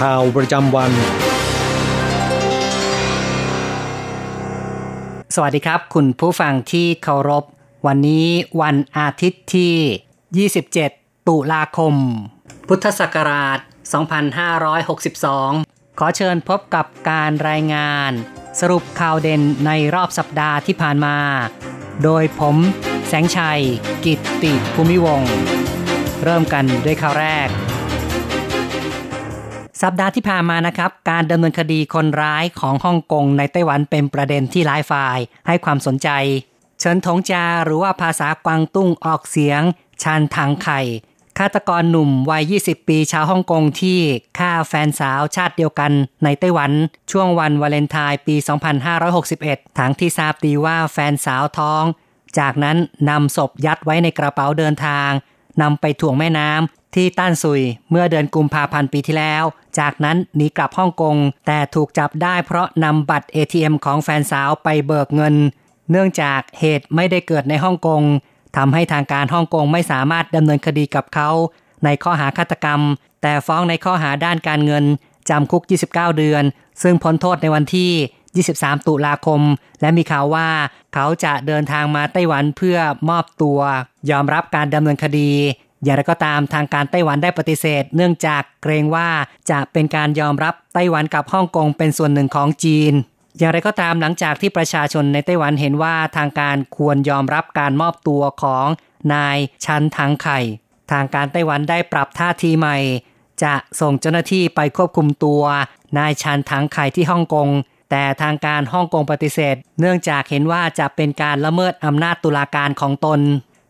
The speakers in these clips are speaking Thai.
ข่าวประจำวัน สวัสดีครับ คุณผู้ฟังที่เคารพ วันนี้วันอาทิตย์ที่ 27 ตุลาคม พุทธศักราช 2562 ขอเชิญพบกับการรายงาน สรุปข่าวเด่นในรอบสัปดาห์ที่ผ่านมา โดยผมแสงชัย กิตติภูมิวงศ์เริ่มกันด้วยข่าวแรก สัปดาห์ที่ผ่านมานะครับ การดำเนินคดีคนร้ายของฮ่องกงในไต้หวันเป็นประเด็นที่หลายฝ่ายให้ความสนใจ เฉินถงจาหรือว่าภาษากวางตุ้งออกเสียงชันทางไข่ฆาตกรหนุ่มวัย 20 ปีชาวฮ่องกงที่ฆ่าแฟนสาวชาติเดียวกันในไต้หวัน ช่วงวันวาเลนไทน์ปี 2561ทั้งที่ทราบดีว่าแฟนสาวท้อง จากนั้นนำศพยัดไว้ในกระเป๋าเดินทางนำไปถ่วงแม่น้ำ ที่ต้านซุยเมื่อเดือนกุมภาพันธ์ปีที่แล้ว จากนั้นหนีกลับฮ่องกง แต่ถูกจับได้เพราะนำบัตร ATM ของแฟนสาวไปเบิกเงิน เนื่องจากเหตุไม่ได้เกิดในฮ่องกงทำให้ทางการฮ่องกงไม่สามารถดำเนินคดีกับเขา ในข้อหาฆาตกรรม แต่ฟ้องในข้อหาด้านการเงินจำคุก 29 เดือน ซึ่งพ้นโทษในวันที่ 23 ตุลาคม และมีข่าวว่าเขาจะเดินทางมาไต้หวันเพื่อมอบตัว ยอมรับการดำเนินคดี อย่างไรก็ตามทางการไต้หวันได้ปฏิเสธ เนื่องจากเกรงว่าจะเป็นการยอมรับไต้หวันกับฮ่องกงเป็นส่วนหนึ่งของจีน อย่างไรก็ตามหลังจากที่ประชาชนในไต้หวันเห็นว่าทางการควรยอมรับการมอบตัวของนายชันทังไข่ทางการไต้หวันได้ปรับท่าทีใหม่ จะส่งเจ้าหน้าที่ไปควบคุมตัวนายชันทังไข่ที่ฮ่องกง แต่ทางการฮ่องกงปฏิเสธ เนื่องจากเห็นว่าจะเป็นการละเมิดอำนาจตุลาการของตน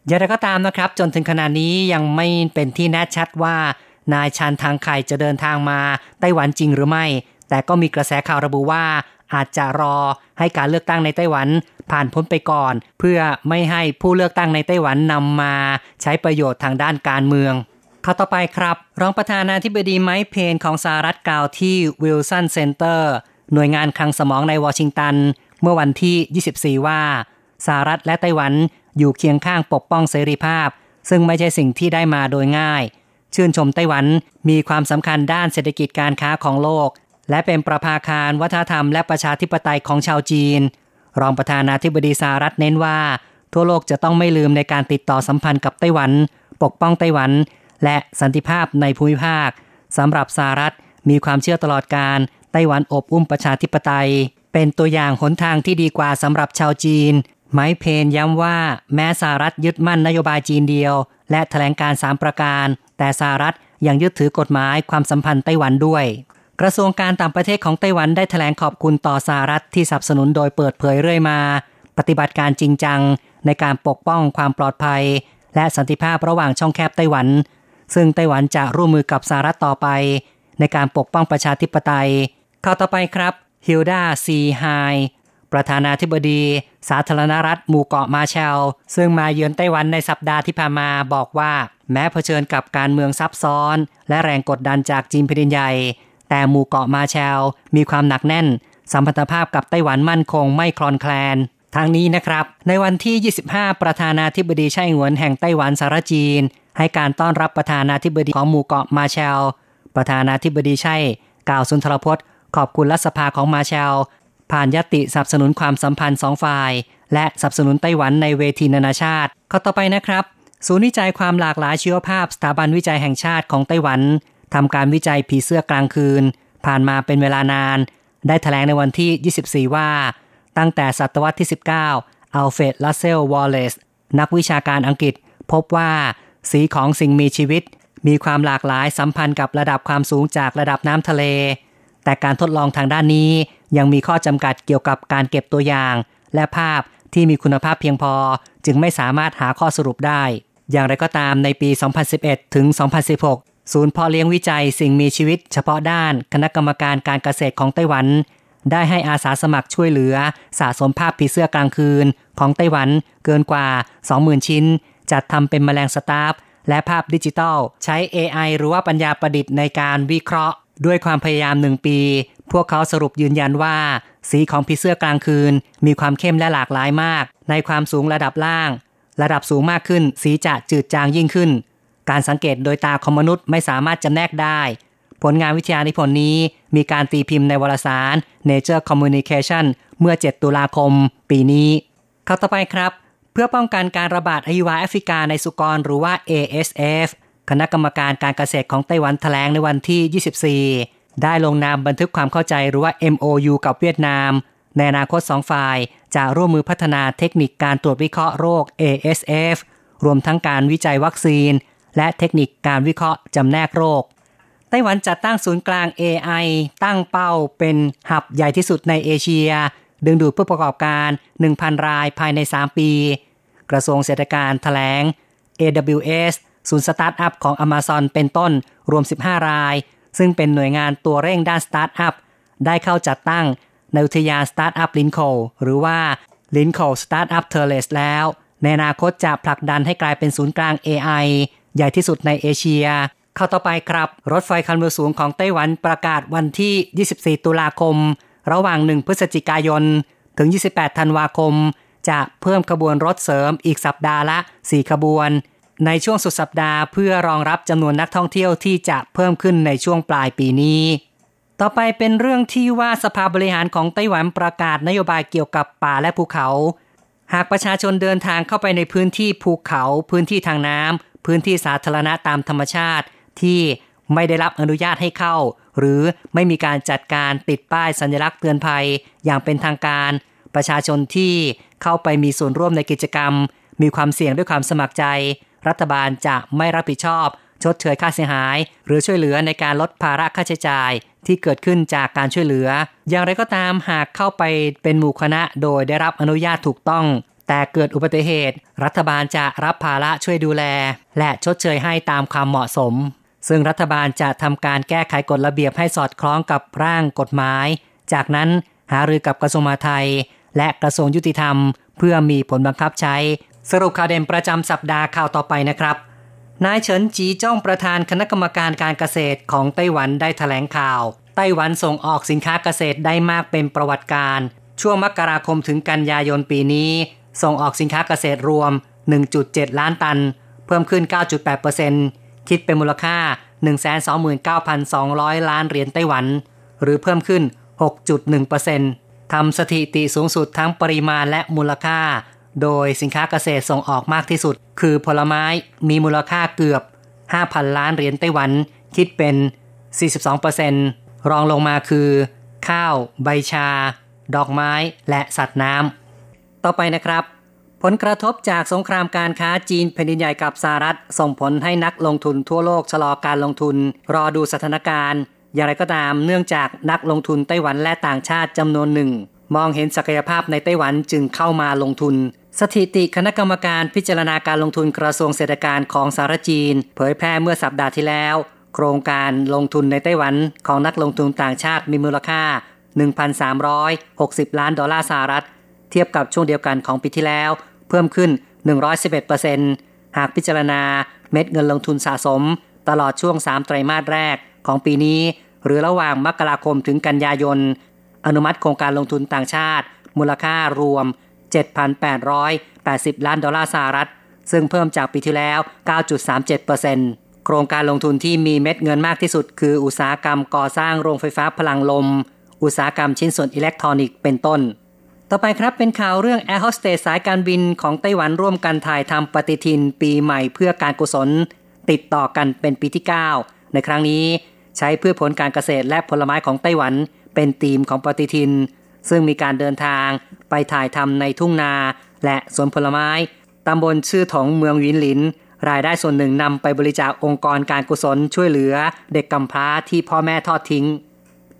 อย่างไรก็ตามนะครับ จนถึงขณะนี้ยังไม่เป็นที่แน่ชัดว่า นายชันทางไข่จะเดินทางมาไต้หวันจริงหรือไม่ แต่ก็มีกระแสข่าวระบุว่า อาจจะรอให้การเลือกตั้งในไต้หวันผ่านพ้นไปก่อน เพื่อไม่ให้ผู้เลือกตั้งในไต้หวันนำมาใช้ประโยชน์ทางด้านการเมืองข่าวต่อไปครับ รองประธานาธิบดีไมค์เพนของสหรัฐกล่าวที่วิลสันเซ็นเตอร์หน่วยงานคลังสมองในวอชิงตัน เมื่อวันที่ 24 ว่าสหรัฐและไต้หวัน อยู่เคียงข้างปกป้องเสรีภาพ ซึ่งไม่ใช่สิ่งที่ได้มาโดยง่าย ชื่นชมไต้หวันมีความสำคัญด้านเศรษฐกิจการค้าของโลก และเป็นประภาคารวัฒนธรรมและประชาธิปไตยของชาวจีน รองประธานาธิบดีสหรัฐเน้นว่า ทั่วโลกจะต้องไม่ลืมในการติดต่อสัมพันธ์กับไต้หวัน ปกป้องไต้หวัน และสันติภาพในภูมิภาคสำหรับสหรัฐมีความเชื่อตลอดการไต้หวันอบอุ้มประชาธิปไตย เป็นตัวอย่างหนทางที่ดีกว่าสำหรับชาวจีน ไมค์เพนย้ำว่าแม้สหรัฐยึดมั่นนโยบายจีนเดียว และแถลงการ 3 ประการ แต่สหรัฐยังยึดถือกฎหมายความสัมพันธ์ไต้หวันด้วย กระทรวงการต่างประเทศของไต้หวันได้แถลงขอบคุณต่อสหรัฐที่สนับสนุนโดยเปิดเผยเรื่อยมา ปฏิบัติการจริงจัง ในการปกป้องความปลอดภัย และสันติภาพระหว่างช่องแคบไต้หวัน ซึ่งไต้หวันจะร่วมมือกับสหรัฐต่อไป ในการปกป้องประชาธิปไตยข่าวต่อไปครับฮิลดาซีไฮ ประธานาธิบดี สาธารณรัฐหมู่เกาะมาเชล ซึ่งมาเยือนไต้หวันในสัปดาห์ที่ผ่านมาบอกว่า แม้เผชิญกับการเมืองซับซ้อน และแรงกดดันจากจีนแผ่นดินใหญ่ แต่หมู่เกาะมาเชลมีความหนักแน่น สัมพันธภาพกับไต้หวันมั่นคงไม่คลอนแคลนทางนี้นะครับ ในวันที่ 25 ประธานาธิบดีไช่หงวนแห่งไต้หวันสารจีน ให้การต้อนรับประธานาธิบดีของหมู่เกาะมาเชล ประธานาธิบดีไช่กล่าวสุนทรพจน์ ขอบคุณรัฐสภาของมาเชล ผ่านยติสนับสนุนความสัมพันธ์สองฝ่าย และสนับสนุนไต้หวันในเวทีนานาชาติ ข้อต่อไปนะครับ ศูนย์วิจัยความหลากหลายชีวภาพสถาบันวิจัยแห่งชาติของไต้หวันทำการวิจัยผีเสื้อกลางคืน ผ่านมาเป็นเวลานาน ได้แถลงในวันที่ 24 ว่า ตั้งแต่ศตวรรษที่ 19 Alfred Russel Wallace นักวิชาการอังกฤษ พบว่า สีของสิ่งมีชีวิต มีความหลากหลายสัมพันธ์กับระดับความสูงจากระดับน้ำทะเล แต่การทดลองทางด้านนี้ ยังมีข้อจำกัดเกี่ยวกับการเก็บตัวอย่าง และภาพที่มีคุณภาพเพียงพอ จึงไม่สามารถหาข้อสรุปได้ อย่างไรก็ตามในปี 2011 ถึง 2016 ศูนย์เพาะเลี้ยงวิจัยสิ่งมีชีวิต เฉพาะด้านคณะกรรมการการเกษตรของไต้หวัน ได้ให้อาสาสมัครช่วยเหลือ สะสมภาพผีเสื้อกลางคืน ของไต้หวันเกินกว่า 20,000 ชิ้น จัดทำเป็นแมลงสตาฟและภาพดิจิตอลใช้ AI หรือว่าปัญญาประดิษฐ์ในการวิเคราะห์ ด้วยความพยายามหนึ่งปี พวกเขาสรุปยืนยันว่า สีของผีเสื้อกลางคืน มีความเข้มและหลากหลายมาก ในความสูงระดับล่าง ระดับสูงมากขึ้น สีจะจืดจางยิ่งขึ้น การสังเกตโดยตาของมนุษย์ไม่สามารถจำแนกได้ ผลงานวิทยานิพนธ์นี้ มีการตีพิมพ์ในวารสาร Nature Communication เมื่อ 7 ตุลาคม ปีนี้ข้าวต่อไปครับ เพื่อป้องกันการระบาดอหิวาแอฟริกาในสุกรหรือว่า ASF คณะกรรมการการเกษตรของไต้หวันแถลงในวันที่ 24 ได้ลงนามบันทึกความเข้าใจหรือว่า MOU กับเวียดนาม ในอนาคตสองฝ่ายจะร่วมมือพัฒนาเทคนิคการตรวจวิเคราะห์โรค ASF รวมทั้งการวิจัยวัคซีน และเทคนิคการวิเคราะห์จำแนกโรค ไต้หวันจัดตั้งศูนย์กลาง AI ตั้งเป้าเป็นหับใหญ่ที่สุดในเอเชีย ดึงดูดผู้ประกอบการ 1,000 รายภายใน 3 ปี กระทรวงเศรษฐการแถลง AWS ศูนย์สตาร์ทอัพของ Amazon เป็นต้นรวม 15 ราย ซึ่งเป็นหน่วยงานตัวเร่งด้านสตาร์ทอัพได้เข้าจัดตั้งในอุทยานสตาร์ทอัพลินโคหรือว่า Linkou Startup Terrace แล้ว ในอนาคตจะผลักดันให้กลายเป็นศูนย์กลาง AI ใหญ่ที่สุดในเอเชีย เข้าต่อไปครับ รถไฟความเร็วสูงของไต้หวันประกาศวันที่ 24 ตุลาคม ระหว่าง 1 พฤศจิกายน ถึง 28 ธันวาคม จะเพิ่มขบวนรถเสริมอีกสัปดาห์ละ 4 ขบวน ในช่วงสุดสัปดาห์เพื่อรองรับจำนวนนักท่องเที่ยวที่จะเพิ่มขึ้นในช่วงปลายปีนี้ ต่อไปเป็นเรื่องที่ว่าสภาบริหารของไต้หวันประกาศนโยบายเกี่ยวกับป่าและภูเขา หากประชาชนเดินทางเข้าไปในพื้นที่ภูเขา พื้นที่ทางน้ำพื้นที่สาธารณะตามธรรมชาติ ที่ไม่ได้รับอนุญาตให้เข้า หรือไม่มีการจัดการติดป้ายสัญลักษณ์เตือนภัย อย่างเป็นทางการ ประชาชนที่เข้าไปมีส่วนร่วมในกิจกรรม มีความเสี่ยงด้วยความสมัครใจ รัฐบาลจะไม่รับผิดชอบ ชดเชยค่าเสียหาย หรือช่วยเหลือในการลดภาระค่าใช้จ่ายที่เกิดขึ้นจากการช่วยเหลือ อย่างไรก็ตามหากเข้าไปเป็นหมู่คณะโดยได้รับอนุญาตถูกต้อง แต่เกิดอุบัติเหตุ รัฐบาลจะรับภาระช่วยดูแล และชดเชยให้ตามความเหมาะสม ซึ่งรัฐบาลจะทำการแก้ไขกฎระเบียบให้สอดคล้องกับร่างกฎหมาย จากนั้นหารือกับกระทรวงมหาดไทย และกระทรวงยุติธรรม เพื่อมีผลบังคับใช้ สรุปข่าวเด่นประจำสัปดาห์ข่าวต่อไปนะครับ นายเฉินจีจ้องประธานคณะกรรมการการเกษตรของไต้หวันได้แถลงข่าว ไต้หวันส่งออกสินค้าเกษตรได้มากเป็นประวัติการ ช่วงมกราคมถึงกันยายนปีนี้ ส่งออกสินค้าเกษตรรวม 1.7 ล้านตัน เพิ่มขึ้น 9.8%คิดเป็นมูลค่า 129,200 ล้านเหรียญไต้หวัน หรือเพิ่มขึ้น 6.1%ทำสถิติสูงสุดทั้งปริมาณและมูลค่า โดยสินค้าเกษตรส่งออกมากที่สุด คือผลไม้มีมูลค่าเกือบ 5,000 ล้านเหรียญไต้หวันคิดเป็น 42%รองลงมาคือ ข้าว ใบชา ดอกไม้และสัตว์น้ำต่อไปนะครับ ผลกระทบจากสงครามการค้าจีนแผ่นดินใหญ่กับสหรัฐ ส่งผลให้นักลงทุนทั่วโลกชะลอการลงทุน รอดูสถานการณ์ อย่างไรก็ตามเนื่องจากนักลงทุนไต้หวันและต่างชาติจำนวนหนึ่ง มองเห็นศักยภาพในไต้หวันจึงเข้ามาลงทุน สถิติคณะกรรมการพิจารณาการลงทุนกระทรวงเศรษฐการของสหรัฐจีน เผยแพร่เมื่อสัปดาห์ที่แล้ว โครงการลงทุนในไต้หวันของนักลงทุนต่างชาติมีมูลค่า 1,360 ล้านดอลลาร์สหรัฐ เทียบกับช่วงเดียวกันของปีที่แล้ว เพิ่มขึ้น 111%หากพิจารณาเม็ดเงินลงทุนสะสม ตลอดช่วง 3 ไตรมาสแรกของปีนี้ หรือระหว่างมกราคมถึงกันยายน อนุมัติโครงการลงทุนต่างชาติ มูลค่ารวม 7,880 ล้านดอลลาร์สหรัฐ ซึ่งเพิ่มจากปีที่แล้ว 9.37%โครงการลงทุนที่มีเม็ดเงินมากที่สุด คืออุตสาหกรรมก่อสร้างโรงไฟฟ้าพลังลม อุตสาหกรรมชิ้นส่วนอิเล็กทรอนิกส์เป็นต้น ต่อไปครับเป็นข่าวเรื่องแอร์โฮสเตสสายการบินของไต้หวันร่วมกันถ่ายทำปฏิทินปีใหม่เพื่อการกุศล ติดต่อกันเป็นปีที่ 9 ในในครั้งนี้ใช้พืชผลการเกษตรและผลไม้ของไต้หวัน เป็นธีมของปฏิทิน ซึ่งมีการเดินทางไปถ่ายทำในทุ่งนา และสวนผลไม้ตำบลชื่อถงเมืองวินหลิน รายได้ส่วนหนึ่งนำไปบริจาคองค์กรการกุศลช่วยเหลือ เด็กกำพร้าที่พ่อแม่ทอดทิ้ง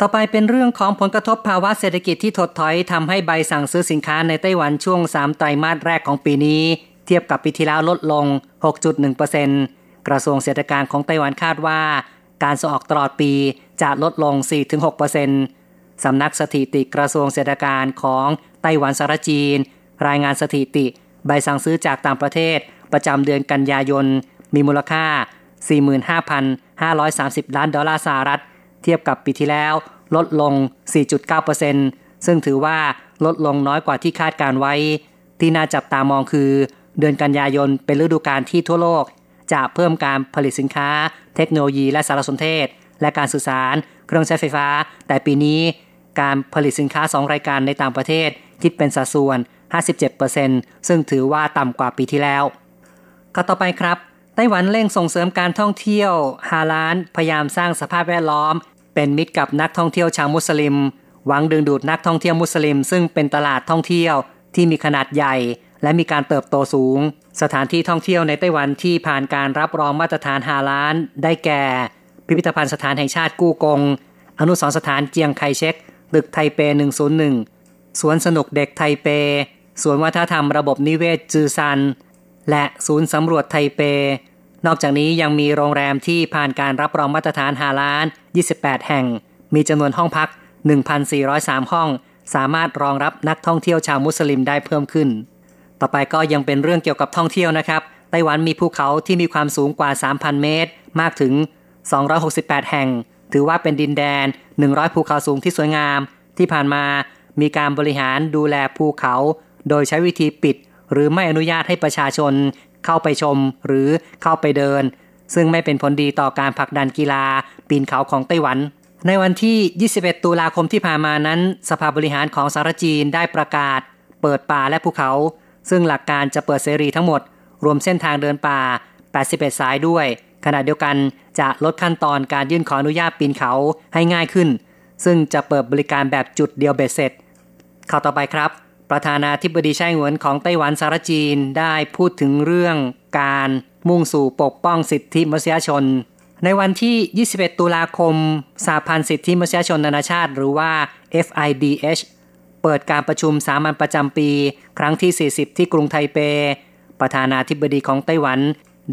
ต่อไปเป็นเรื่องของผลกระทบภาวะเศรษฐกิจที่ถดถอยทำให้ใบสั่งซื้อสินค้าในไต้หวันช่วง 3 ไตรมาสแรกของปีนี้ เทียบกับปีที่แล้วลดลง 6.1%กระทรวงเศรษฐการของไต้หวันคาดว่า การส่งออกตลอดปีจะลดลง 4-6% สำนักสถิติกระทรวงเศรษฐการของไต้หวันสารจีน รายงานสถิติ ใบสั่งซื้อจากต่างประเทศ ประจำเดือนกันยายน มีมูลค่า 45,530 ล้านดอลลาร์สหรัฐ เทียบกับปีที่แล้วลดลง 4.9%ซึ่งถือว่าลดลงน้อยกว่าที่คาดการไว้ ที่น่าจับตามองคือ เดือนกันยายนเป็นฤดูกาลที่ทั่วโลก จะเพิ่มการผลิตสินค้า เทคโนโลยีและสารสนเทศ และการสื่อสาร เครื่องใช้ไฟฟ้า แต่ปีนี้ การผลิตสินค้า 2 รายการในต่างประเทศคิดเป็นสัดส่วน 57%ซึ่งถือว่าต่ำกว่าปีที่แล้วข้อต่อไปครับ ไต้หวันเร่งส่งเสริมการท่องเที่ยว ฮาลาน พยายามสร้างสภาพแวดล้อม เป็นมิตรกับนักท่องเที่ยวชาวมุสลิม หวังดึงดูดนักท่องเที่ยวมุสลิม ซึ่งเป็นตลาดท่องเที่ยวที่มีขนาดใหญ่ และมีการเติบโตสูง สถานที่ท่องเที่ยวในไต้หวันที่ผ่านการรับรองมาตรฐานฮาลานได้แก่ พิพิธภัณฑ์สถานแห่งชาติกู้กง อนุสรสถานเจียงไคเช็ก ตึกไทเป 101 สวนสนุกเด็กไทเป สวนวัฒนธรรมระบบนิเวศจือซัน และศูนย์สำรวจไทเป นอกจากนี้ยังมีโรงแรมที่ผ่านการรับรองมาตรฐานฮาลาน 28 แห่ง มีจำนวนห้องพัก 1,403 ห้อง สามารถรองรับนักท่องเที่ยวชาวมุสลิมได้เพิ่มขึ้น ต่อไปก็ยังเป็นเรื่องเกี่ยวกับท่องเที่ยวนะครับ ไต้หวันมีภูเขาที่มีความสูงกว่า 3,000 เมตร มากถึง 268 แห่ง ถือว่าเป็นดินแดน 100 ภูเขาสูงที่สวยงาม ที่ผ่านมามีการบริหารดูแลภูเขา โดยใช้วิธีปิด หรือไม่อนุญาตให้ประชาชนเข้าไปชมหรือเข้าไปเดิน ซึ่งไม่เป็นผลดีต่อการผลักดันกีฬาปีนเขาของไต้หวัน ในวันที่ 21 ตุลาคมที่ผ่านมานั้น สภาบริหารของสารจีนได้ประกาศ เปิดป่าและภูเขา ซึ่งหลักการจะเปิดเสรีทั้งหมด รวมเส้นทางเดินป่า 81 สายด้วย ขณะเดียวกันจะลดขั้นตอนการยื่นขออนุญาตปีนเขาให้ง่ายขึ้น ซึ่งจะเปิดบริการแบบจุดเดียวเบ็ดเสร็จ ข่าวต่อไปครับ ประธานาธิบดีไช่หวนของไต้หวันสารจีนได้พูดถึงเรื่องการมุ่งสู่ปกป้องสิทธิมนุษยชน ในวันที่ 21 ตุลาคมสหพันธ์สิทธิมนุษยชนนานาชาติ หรือว่า FIDH เปิดการประชุมสามัญประจำปี ครั้งที่ 40 ที่กรุงไทเป ประธานาธิบดีของไต้หวัน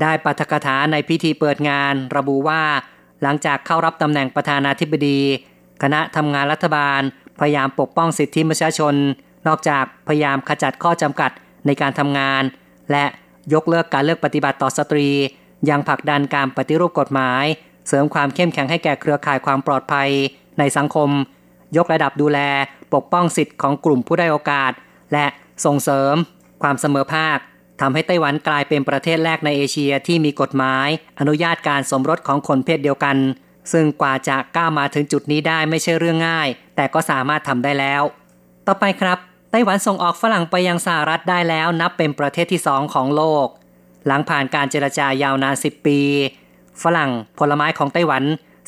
ได้ปาฐกถาในพิธีเปิดงานระบุว่า หลังจากเข้ารับตำแหน่งประธานาธิบดี คณะทำงานรัฐบาล พยายามปกป้องสิทธิมนุษยชน นอกจากพยายามขจัดข้อจำกัดในการทำงาน และยกเลิกการเลือกปฏิบัติต่อสตรี ยังผลักดันการปฏิรูปกฎหมาย เสริมความเข้มแข็งให้แก่เครือข่ายความปลอดภัยในสังคม ยกระดับดูแลปกป้องสิทธิ์ของกลุ่มผู้ได้โอกาส และส่งเสริม ความเสมอภาค ทำให้ไต้หวันกลายเป็นประเทศแรกในเอเชียที่มีกฎหมาย อนุญาตการสมรสของคนเพศเดียวกัน ซึ่งกว่าจะก้าวมาถึงจุดนี้ได้ไม่ใช่เรื่องง่าย แต่ก็สามารถทำได้แล้ว ต่อไปครับ ไต้หวันส่งออกฝรั่งไปยังสหรัฐได้แล้วนับเป็นประเทศที่สองของโลก หลังผ่านการเจรจายาวนาน 10 ปี ฝรั่งผลไม้ของไต้หวัน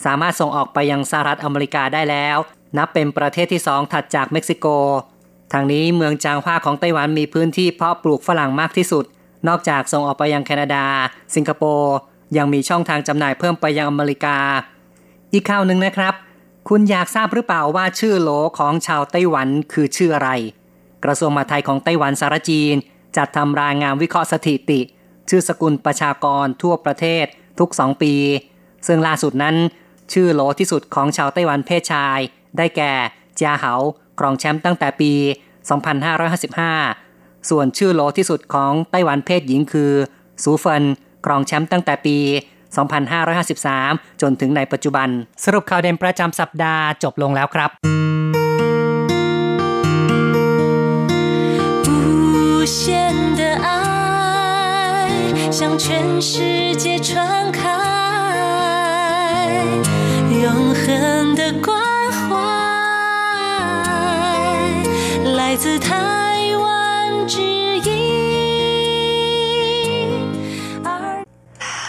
สามารถส่งออกไปยังสหรัฐอเมริกาได้แล้ว นับเป็นประเทศที่สองถัดจากเม็กซิโก ทางนี้เมืองจางฮวาของไต้หวันมีพื้นที่เพาะปลูกฝรั่งมากที่สุด นอกจากส่งออกไปยังแคนาดา สิงคโปร์ ยังมีช่องทางจำหน่ายเพิ่มไปยังอเมริกา อีกข่าวหนึ่งนะครับ คุณอยากทราบหรือเปล่าว่าชื่อโหลของชาวไต้หวันคือชื่ออะไร กระทรวงมหาดไทยของไต้หวันสารจีน จัดทำรายงานวิเคราะห์สถิติ ชื่อสกุลประชากรทั่วประเทศ ทุกสองปี ซึ่งล่าสุดนั้น ชื่อโหลที่สุดของชาวไต้หวันเพศชาย ได้แก่จาเหา ครองแชมป์ตั้งแต่ปี 2555 ส่วนชื่อโหลที่สุดของไต้หวันเพศหญิงคือ สูเฟินครองแชมป์ตั้งแต่ปี 2553 จนถึงในปัจจุบัน สรุปข่าวเด่นประจำสัปดาห์จบลงแล้วครับ 无限的爱向全世界传开，永恒的关 来自台湾之音。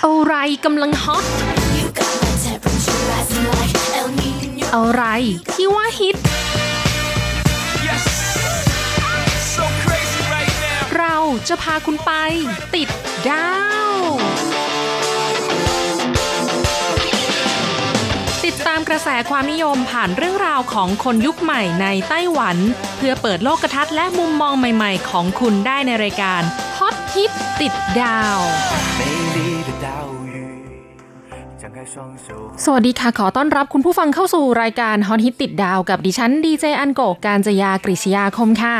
อะไรกำลังฮอต You got my อะไรที่ว่าฮิต Yes. So crazy right now. เราจะพาคุณไป ติดดาว ตามกระแสความนิยมผ่านเรื่องราวของคนยุคใหม่ในไต้หวัน เพื่อเปิดโลกทัศน์และมุมมองใหม่ๆ ของคุณได้ในรายการฮอตฮิตติดดาว สวัสดีค่ะ ขอต้อนรับคุณผู้ฟังเข้าสู่รายการฮอตฮิตติดดาว กับดิฉันดีเจอันโกกาญจยากริชยาคมค่ะ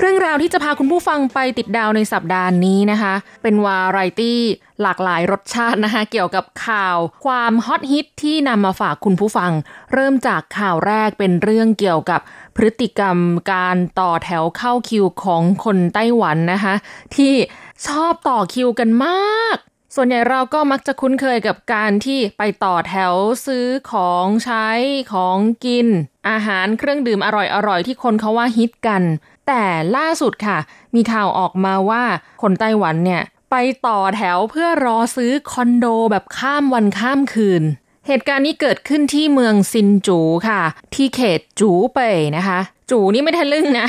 เรื่องราวที่จะพาคุณผู้ฟังไปติดดาวในสัปดาห์นี้นะคะ เป็นวาไรตี้หลากหลายรสชาตินะคะ เกี่ยวกับข่าว ความฮอตฮิตที่นำมาฝากคุณผู้ฟัง เริ่มจากข่าวแรกเป็นเรื่องเกี่ยวกับพฤติกรรมการต่อแถวเข้าคิวของคนไต้หวันนะคะ ที่ชอบต่อคิวกันมาก ส่วนใหญ่เราก็มักจะคุ้นเคยกับการที่ไปต่อแถวซื้อของใช้ของกิน อาหารเครื่องดื่มอร่อยๆที่คนเขาว่าฮิตกัน แต่ล่าสุดค่ะ มีข่าวออกมาว่าคนไต้หวันเนี่ย ไปต่อแถวเพื่อรอซื้อคอนโดแบบข้ามวันข้ามคืน เหตุการณ์นี้เกิดขึ้นที่เมืองซินจูค่ะ ที่เขตจูเป่ยนะคะ จูนี่ไม่ทะลึ่งนะ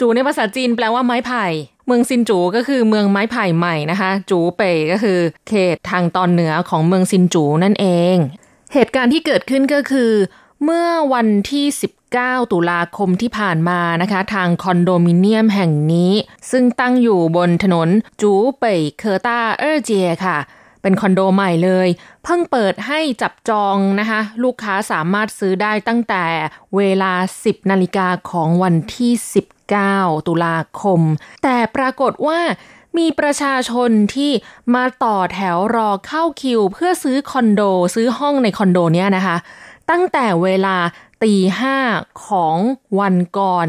จูในภาษาจีนแปลว่าไม้ไผ่เมืองซินจูก็คือเมืองไม้ไผ่ใหม่นะคะ จูเป่ยก็คือ เขตทางตอนเหนือของเมืองซินจูนั่นเอง เหตุการณ์ที่เกิดขึ้นก็คือ เมื่อวันที่ 19 ตุลาคมที่ผ่านมานะคะ ทางคอนโดมิเนียมแห่งนี้ ซึ่งตั้งอยู่บนถนนจูเป่ยเคอร์ตาเออร์เจียค่ะ เป็นคอนโดใหม่เลย เพิ่งเปิดให้จับจองนะคะ ลูกค้าสามารถซื้อได้ตั้งแต่เวลา 10 นาฬิกาของวันที่ 19 ตุลาคม แต่ปรากฏว่ามีประชาชนที่มาต่อแถวรอเข้าคิว เพื่อซื้อคอนโด ซื้อห้องในคอนโดเนี้ยนะคะ ตั้งแต่เวลาตีห้าของวันก่อน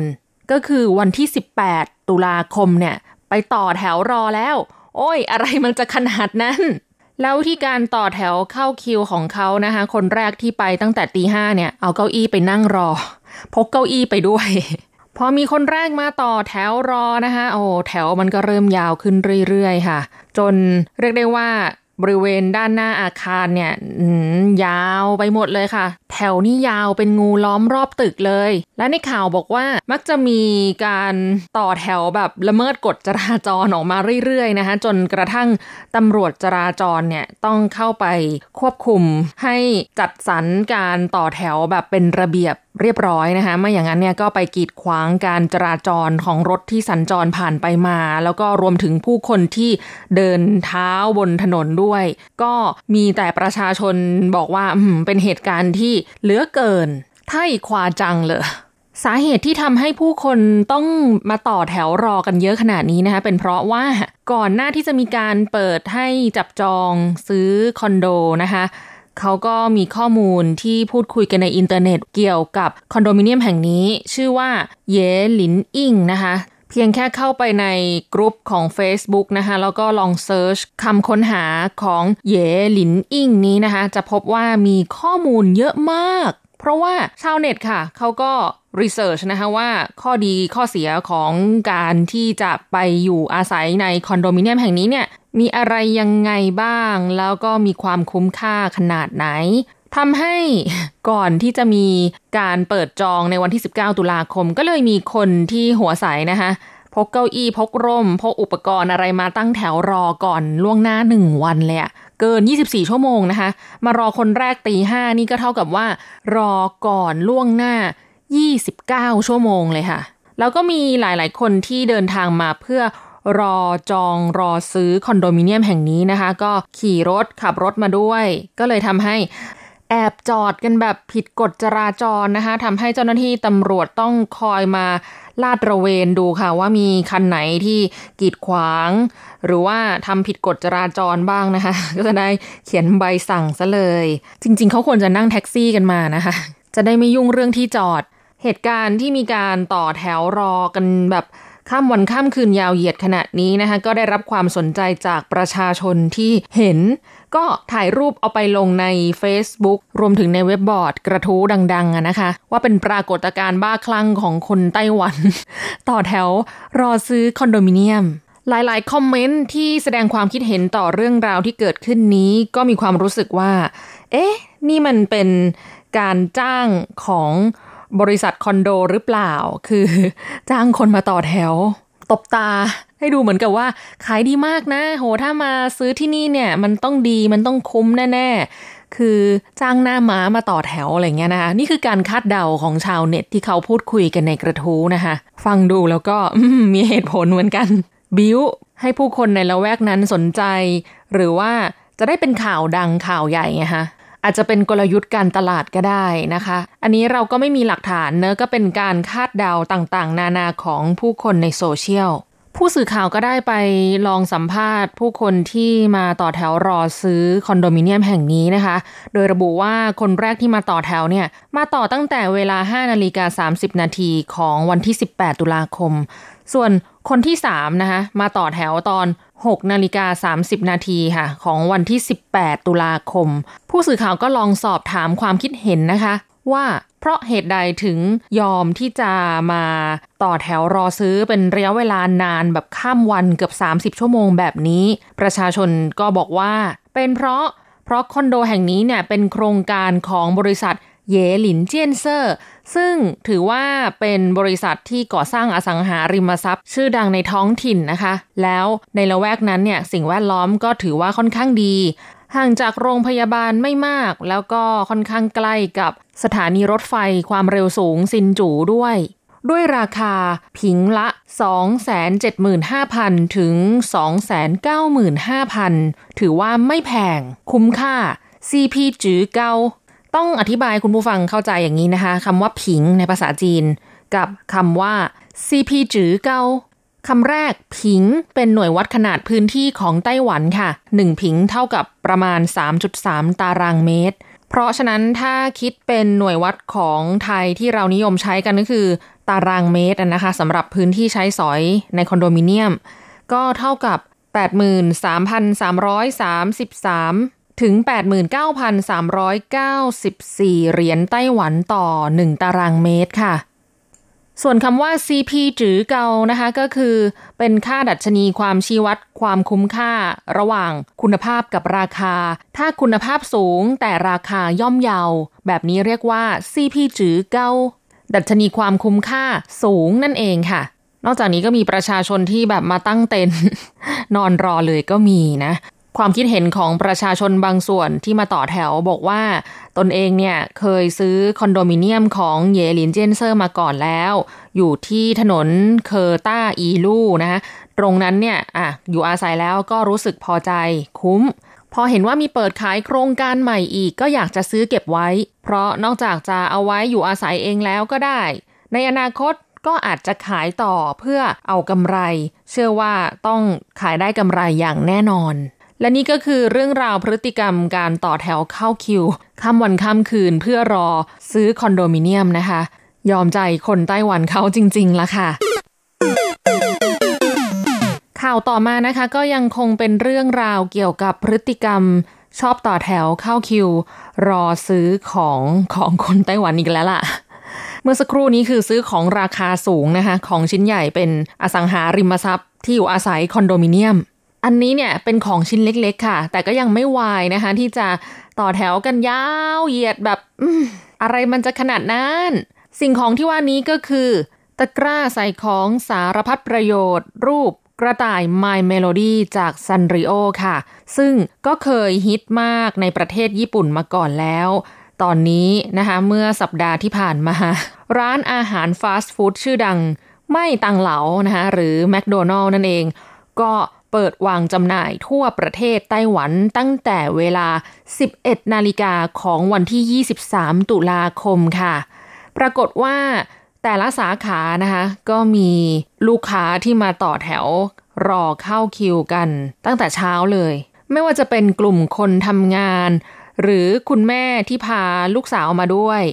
ก็คือวันที่ 18 ตุลาคมเนี่ย ไปต่อแถวรอแล้ว โอ้ย อะไรมันจะขนาดนั้น แล้วที่การต่อแถวเข้าคิวของเขานะคะ คนแรกที่ไปตั้งแต่ตีห้าเนี่ย เอาเก้าอี้ไปนั่งรอ พกเก้าอี้ไปด้วยพอมีคนแรกมาต่อแถวรอนะคะ โอ้แถวมันก็เริ่มยาวขึ้นเรื่อยๆ ค่ะ จนเรียกได้ว่า บริเวณด้านหน้าอาคารเนี่ยยาวไปหมดเลยค่ะ แถวนี้ยาวเป็นงูล้อมรอบตึกเลย และในข่าวบอกว่ามักจะมีการต่อแถวแบบละเมิดกฎจราจรออกมาเรื่อยๆนะคะ จนกระทั่งตำรวจจราจรเนี่ยต้องเข้าไปควบคุมให้จัดสรรการต่อแถวแบบเป็นระเบียบ เรียบร้อยนะคะไม่อย่างนั้นเนี่ยก็ไปกีดขวางการจราจรของรถที่สัญจรผ่านไปมา แล้วก็รวมถึงผู้คนที่เดินเท้าบนถนนด้วย ก็มีแต่ประชาชนบอกว่าอืมเป็นเหตุการณ์ที่เหลือเกินไท่ควาจังเลยสาเหตุที่ทำให้ผู้คนต้องมาต่อแถวรอกันเยอะขนาดนี้นะคะเป็นเพราะว่าก่อนหน้าที่จะมีการเปิดให้จับจองซื้อคอนโดนะคะ เขาก็มีข้อมูลที่พูดคุยกันในอินเทอร์เน็ตเกี่ยวกับคอนโดมิเนียมแห่งนี้ ชื่อว่าเยหลินอิงนะคะเพียงแค่เข้าไปในกลุ่มของ Facebook นะคะ แล้วก็ลอง search คำค้นหาของเยหลินอิงนี้นะคะ จะพบว่ามีข้อมูลเยอะมาก เพราะว่าชาวเน็ตค่ะ เขาก็ research นะคะว่าข้อดีข้อเสียของการที่จะไปอยู่อาศัยในคอนโดมิเนียมแห่งนี้เนี่ย มีอะไรยังไงบ้าง แล้วก็มีความคุ้มค่าขนาดไหนทำให้ก่อนที่จะมีการเปิดจองในวันที่ 19 ตุลาคม ก็เลยมีคนที่หัวใสนะคะพกเก้าอี้พกร่ม พกอุปกรณ์อะไรมาตั้งแถวรอก่อนล่วงหน้าหนึ่งวันเลยอะเกิน 24 ชั่วโมงนะคะ มารอคนแรกตีห้านี่ก็เท่ากับว่า รอก่อนล่วงหน้า 29 ชั่วโมงเลยค่ะ แล้วก็มีหลายๆ คนที่เดินทางมาเพื่อ รอจองรอซื้อคอนโดมิเนียมแห่งนี้นะคะ ก็ขี่รถขับรถมาด้วย ก็เลยทำให้แอบจอดกันแบบผิดกฎจราจรนะคะทำให้เจ้าหน้าที่ตำรวจต้องคอยมาลาดระเวนดูค่ะว่ามีคันไหนที่กีดขวาง หรือว่าทำผิดกฎจราจรบ้างนะคะ ก็จะได้เขียนใบสั่งซะเลย จริง ๆเขาควรจะนั่งแท็กซี่กันมานะคะ จะได้ไม่ยุ่งเรื่องที่จอด เหตุการณ์ที่มีการต่อแถวรอกันแบบ ข้ามวันข้ามคืนยาวเหยียดขนาดนี้นะคะก็ได้รับความสนใจจากประชาชนที่เห็น ก็ถ่ายรูปเอาไปลงใน Facebook รวมถึงในเว็บบอร์ดกระทู้ดังๆนะคะ ว่าเป็นปรากฏการณ์บ้าคลั่งของคนไต้หวัน ต่อแถวรอซื้อคอนโดมิเนียมหลายๆ คอมเมนต์ที่แสดงความคิดเห็นต่อเรื่องราวที่เกิดขึ้นนี้ก็มีความรู้สึกว่า เอ๊ะ นี่มันเป็นการจ้างของ บริษัทคอนโดหรือเปล่า คือ จ้างคนมาต่อแถว ตบตา ให้ดูเหมือนกับว่า ขายดีมากนะ โหถ้ามาซื้อที่นี่เนี่ย มันต้องดีมันต้องคุ้มแน่ๆ คือจ้างหน้าม้ามาต่อแถวอะไรเงี้ยนะคะนี่คือการคาดเดาของชาวเน็ตที่เขาพูดคุยกันในกระทู้นะคะ ฟังดูแล้วก็มีเหตุผลเหมือนกัน บิวให้ผู้คนในละแวกนั้นสนใจ หรือว่าจะได้เป็นข่าวดังข่าวใหญ่ไงคะ อาจจะเป็นกลยุทธ์การตลาดก็ได้นะคะ อันนี้เราก็ไม่มีหลักฐานเนอะก็เป็นการคาดเดาต่างๆ นานาของผู้คนในโซเชียลผู้สื่อข่าวก็ได้ไปลองสัมภาษณ์ ผู้คนที่มาต่อแถวรอซื้อคอนโดมิเนียมแห่งนี้นะคะ โดยระบุว่าคนแรกที่มาต่อแถวเนี่ย มาต่อตั้งแต่เวลา 5 นาฬิกา 30 นาทีของวันที่ 18 ตุลาคม ส่วนคนที่ 3 นะคะ มาต่อแถวตอน 6 นาฬิกา 30 นาทีค่ะ ของวันที่ 18 ตุลาคม ผู้สื่อข่าวก็ลองสอบถามความคิดเห็นนะคะ ว่าเพราะเหตุใดถึงยอมที่จะมาต่อแถวรอซื้อเป็นระยะเวลานานแบบข้ามวันเกือบ 30 ชั่วโมงแบบนี้ ประชาชนก็บอกว่าเป็นเพราะเพราะคอนโดแห่งนี้เนี่ยเป็นโครงการของบริษัท เยหลินเจียนเซอร์ซึ่งถือว่าเป็นบริษัทที่ก่อสร้างอสังหาริมทรัพย์ ชื่อดังในท้องถิ่นนะคะ แล้วในละแวกนั้นเนี่ยสิ่งแวดล้อมก็ถือว่าค่อนข้างดี ห่างจากโรงพยาบาลไม่มาก แล้วก็ค่อนข้างใกล้กับสถานีรถไฟความเร็วสูงซินจูด้วย ด้วยราคาผิงละ 275,000 ถึง 295,000 ถือว่าไม่แพงคุ้มค่า CP จือเกา ต้องอธิบายคุณผู้ฟังเข้าใจอย่างนี้นะคะคำว่าผิงในภาษาจีน กับคำว่า CP จือเกาคำแรกผิงเป็นหน่วยวัดขนาดพื้นที่ของไต้หวันค่ะ 1 ผิงเท่ากับประมาณ 3.3 ตารางเมตร เพราะฉะนั้นถ้าคิดเป็นหน่วยวัดของไทยที่เรานิยมใช้กันก็คือ ตารางเมตรนะคะสำหรับพื้นที่ใช้สอยในคอนโดมิเนียม ก็เท่ากับ 83,333 ถึง 89,394 เหรียญไต้หวันต่อ 1 ตารางเมตรค่ะ ส่วนคำว่า CP จือเกานะคะก็คือ เป็นค่าดัชนีความชี้วัดความคุ้มค่าระหว่างคุณภาพกับราคา ถ้าคุณภาพสูงแต่ราคาย่อมเยา แบบนี้เรียกว่า CP จือเกาดัชนีความคุ้มค่าสูงนั่นเองค่ะ นอกจากนี้ก็มีประชาชนที่แบบมาตั้งเต็นท์นอนรอเลยก็มีนะ ความคิดเห็นของประชาชนบางส่วนที่มาต่อแถวบอกว่า ตนเองเนี่ยเคยซื้อคอนโดมิเนียมของเยลินเจนเซอร์มาก่อนแล้ว อยู่ที่ถนนเคอร์ต้าอีลูนะคะตรงนั้นเนี่ยอะอยู่อาศัยแล้วก็รู้สึกพอใจคุ้ม พอเห็นว่ามีเปิดขายโครงการใหม่อีกก็อยากจะซื้อเก็บไว้ เพราะนอกจากจะเอาไว้อยู่อาศัยเองแล้วก็ได้ ในอนาคตก็อาจจะขายต่อเพื่อเอากำไร เชื่อว่าต้องขายได้กำไรอย่างแน่นอน และนี่ก็คือเรื่องราวพฤติกรรมการต่อแถวเข้าคิวข้ามวันข้ามคืนเพื่อรอซื้อคอนโดมิเนียมนะคะ ยอมใจคนไต้หวันเขาจริงๆละค่ะ ข่าวต่อมานะคะ ก็ยังคงเป็นเรื่องราวเกี่ยวกับพฤติกรรมชอบต่อแถวเข้าคิว รอซื้อของของคนไต้หวันอีกแล้วล่ะเมื่อสักครู่นี้คือซื้อของราคาสูงนะคะ ของชิ้นใหญ่เป็นอสังหาริมทรัพย์ที่อยู่อาศัยคอนโดมิเนียม อันนี้เนี่ยเป็นของชิ้นเล็ก ๆ ค่ะ แต่ก็ยังไม่วายนะคะ ที่จะต่อแถวกันยาวเหยียดแบบอะไรมันจะขนาดนั้น สิ่งของที่ว่านี้ก็คือ ตะกร้าใส่ของสารพัดประโยชน์ รูปกระต่าย My Melody จากซันริโอค่ะ ซึ่งก็เคยฮิตมากในประเทศญี่ปุ่นมาก่อนแล้ว ตอนนี้นะคะ เมื่อสัปดาห์ที่ผ่านมา ร้านอาหารฟาสต์ฟู้ดชื่อดัง ไม่ตังเหลานะคะหรือแมคโดนัลล์นั่นเอง ก็ เปิดวางจำหน่ายทั่วประเทศไต้หวันตั้งแต่เวลา 11 นาฬิกาของวันที่ 23 ตุลาคมค่ะ ปรากฏว่าแต่ละสาขานะคะ ก็มีลูกค้าที่มาต่อแถวรอเข้าคิวกัน ตั้งแต่เช้าเลย ไม่ว่าจะเป็นกลุ่มคนทำงาน หรือคุณแม่ที่พาลูกสาวมาด้วย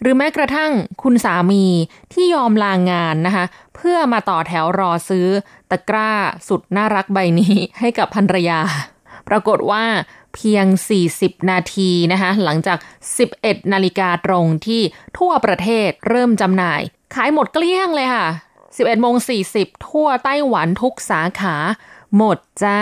หรือแม้กระทั่งคุณสามีที่ยอมลางงานนะคะ เพื่อมาต่อแถวรอซื้อ ตะกร้าสุดน่ารักใบนี้ให้กับภรรยา ปรากฏว่าเพียง 40 นาทีนะคะหลังจาก 11 นาฬิกาตรงที่ทั่วประเทศเริ่มจำหน่าย ขายหมดเกลี้ยงเลยค่ะ 11โมง40 ทั่วไต้หวันทุกสาขา หมดจ้า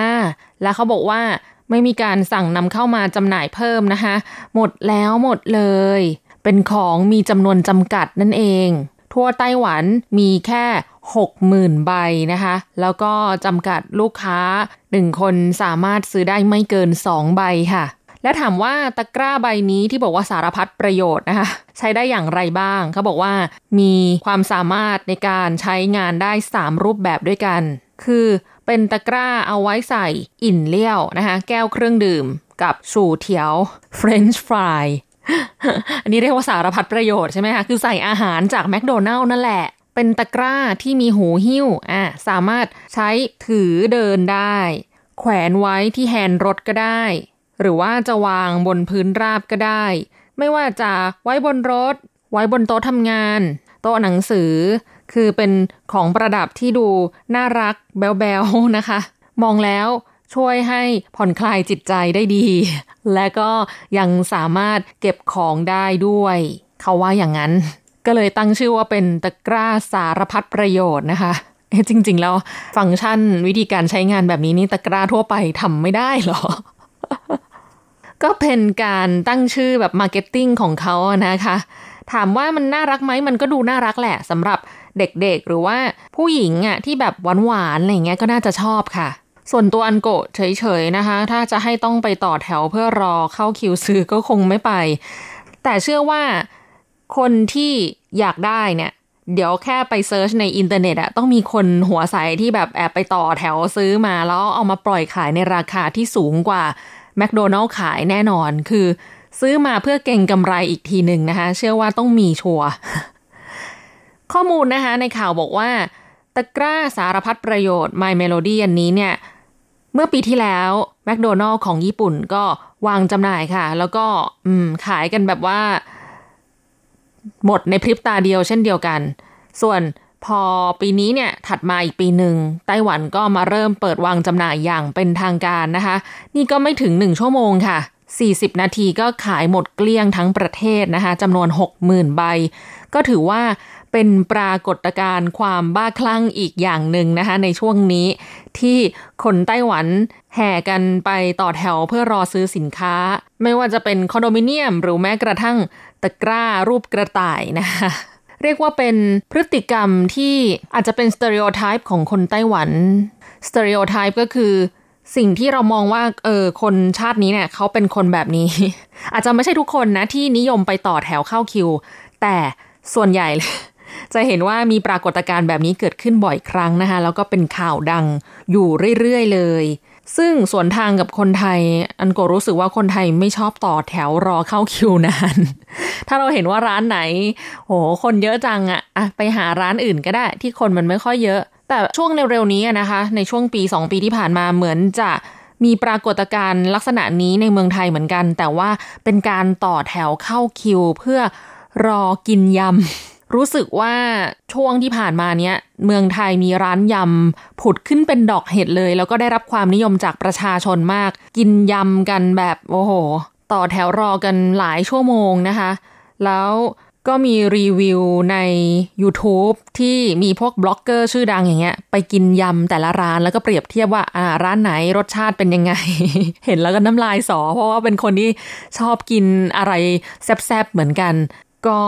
แล้วเขาบอกว่าไม่มีการสั่งนำเข้ามาจำหน่ายเพิ่มนะคะ หมดแล้วหมดเลย เป็นของมีจำนวนจำกัดนั่นเอง ทั่วไต้หวันมีแค่ 60,000 ใบนะคะ แล้วก็จำกัดลูกค้า 1 คนสามารถซื้อได้ไม่เกิน 2 ใบค่ะ และถามว่าตะกร้าใบนี้ที่บอกว่าสารพัดประโยชน์นะคะ ใช้ได้อย่างไรบ้าง เขาบอกว่ามีความสามารถในการใช้งานได้ 3 รูปแบบด้วยกัน คือเป็นตะกร้าเอาไว้ใส่อิ่นเลี้ยวนะคะ แก้วเครื่องดื่มกับสูเถียวเฟรนช์ฟรายอันนี้เรียกว่าสารพัดประโยชน์ใช่ไหมคะ คือใส่อาหารจากแมคโดนัลล์นั่นแหละ เป็นตะกร้าที่มีหูหิ้วอะสามารถใช้ถือเดินได้ แขวนไว้ที่แฮนด์รถก็ได้ หรือว่าจะวางบนพื้นราบก็ได้ ไม่ว่าจะไว้บนรถ ไว้บนโต๊ะทำงาน โต๊ะหนังสือ คือเป็นของประดับที่ดูน่ารักแบ๊วๆนะคะ มองแล้วช่วยให้ผ่อนคลายจิตใจได้ดี และก็ยังสามารถเก็บของได้ด้วย เขาว่าอย่างนั้น ก็เลยตั้งชื่อว่าเป็นตะกร้าสารพัดประโยชน์นะคะเอจริง ๆ แล้วฟังก์ชันวิธีการใช้งานแบบนี้นี่ตะกร้าทั่วไปทำไม่ได้หรอ ก็เป็นการตั้งชื่อแบบ marketing ของเขานะคะ ถามว่ามันน่ารักไหมมันก็ดูน่ารักแหละสำหรับเด็กๆ หรือว่าผู้หญิงอะที่แบบหวานๆอะไรเงี้ยก็น่าจะชอบค่ะ ส่วนตัวอันโกะเฉยๆนะคะ ถ้าจะให้ต้องไปต่อแถวเพื่อรอเข้าคิวซื้อก็คงไม่ไป แต่เชื่อว่า คนที่อยากได้เนี่ย เดี๋ยวแค่ไป search ในอินเทอร์เน็ตอะต้องมีคนหัวใสที่แบบแอบไปต่อแถวซื้อมาแล้วเอามาปล่อยขายในราคาที่สูงกว่าแมคโดนัลล์ขายแน่นอนคือ ซื้อมาเพื่อเก่งกำไรอีกทีหนึ่งนะคะ เชื่อว่าต้องมีชัวร์ข้อมูลนะคะในข่าวบอกว่าตะกร้าสารพัดประโยชน์ My Melody อันนี้เนี่ย เมื่อปีที่แล้วแมคโดนัลล์ของญี่ปุ่นก็วางจำหน่ายค่ะ แล้วก็ขายกันแบบว่า หมดในพริบตาเดียวเช่นเดียวกัน ส่วนพอปีนี้เนี่ยถัดมาอีกปีหนึ่งไต้หวันก็มาเริ่มเปิดวางจำหน่ายอย่างเป็นทางการนะคะ นี่ก็ไม่ถึง 1 ชั่วโมงค่ะ 40 นาทีก็ขายหมดเกลี้ยงทั้งประเทศนะคะจำนวน 60,000 ใบ ก็ถือว่าเป็นปรากฏการณ์ความบ้าคลั่งอีกอย่างหนึ่งนะคะ ในช่วงนี้ที่คนไต้หวันแห่กันไปต่อแถวเพื่อรอซื้อสินค้า ไม่ว่าจะเป็นคอนโดมิเนียม หรือแม้กระทั่ง ตะกร้ารูปกระต่ายนะคะเรียกว่าเป็นพฤติกรรมที่อาจจะเป็น stereotype ของคนไต้หวัน stereotype ก็คือสิ่งที่เรามองว่าเออคนชาตินี้เนี่ยเขาเป็นคนแบบนี้ อาจจะไม่ใช่ทุกคนนะที่นิยมไปต่อแถวเข้าคิว แต่ส่วนใหญ่ จะเห็นว่ามีปรากฏการณ์แบบนี้เกิดขึ้นบ่อยครั้งนะคะ แล้วก็เป็นข่าวดังอยู่เรื่อยๆเลย ซึ่งส่วนทางกับคนไทย อันโกรู้สึกว่าคนไทยไม่ชอบต่อแถวรอเข้าคิวนาน ถ้าเราเห็นว่าร้านไหน โห คนเยอะจังอะอะไปหาร้านอื่นก็ได้ ที่คนมันไม่ค่อยเยอะ แต่ช่วงเร็วๆนี้นะคะ ในช่วงปี 2 ปีที่ผ่านมาเหมือนจะมีปรากฏการณ์ลักษณะนี้ในเมืองไทยเหมือนกัน แต่ว่าเป็นการต่อแถวเข้าคิวเพื่อรอกินยำ รู้สึกว่าช่วงที่ผ่านมาเนี้ยเมืองไทยมีร้านยำผุดขึ้นเป็นดอกเห็ดเลย แล้วก็ได้รับความนิยมจากประชาชนมาก กินยำกันแบบโอ้โห ต่อแถวรอกันหลายชั่วโมงนะคะ แล้วก็มีรีวิวใน YouTube ที่มีพวกบล็อกเกอร์ชื่อดังอย่างเงี้ย ไปกินยำแต่ละร้านแล้วก็เปรียบเทียบว่าอ่าร้านไหนรสชาติเป็นยังไง เห็นแล้วก็น้ำลายสอ เพราะว่าเป็นคนที่ชอบกินอะไรแซ่บๆเหมือนกัน ก็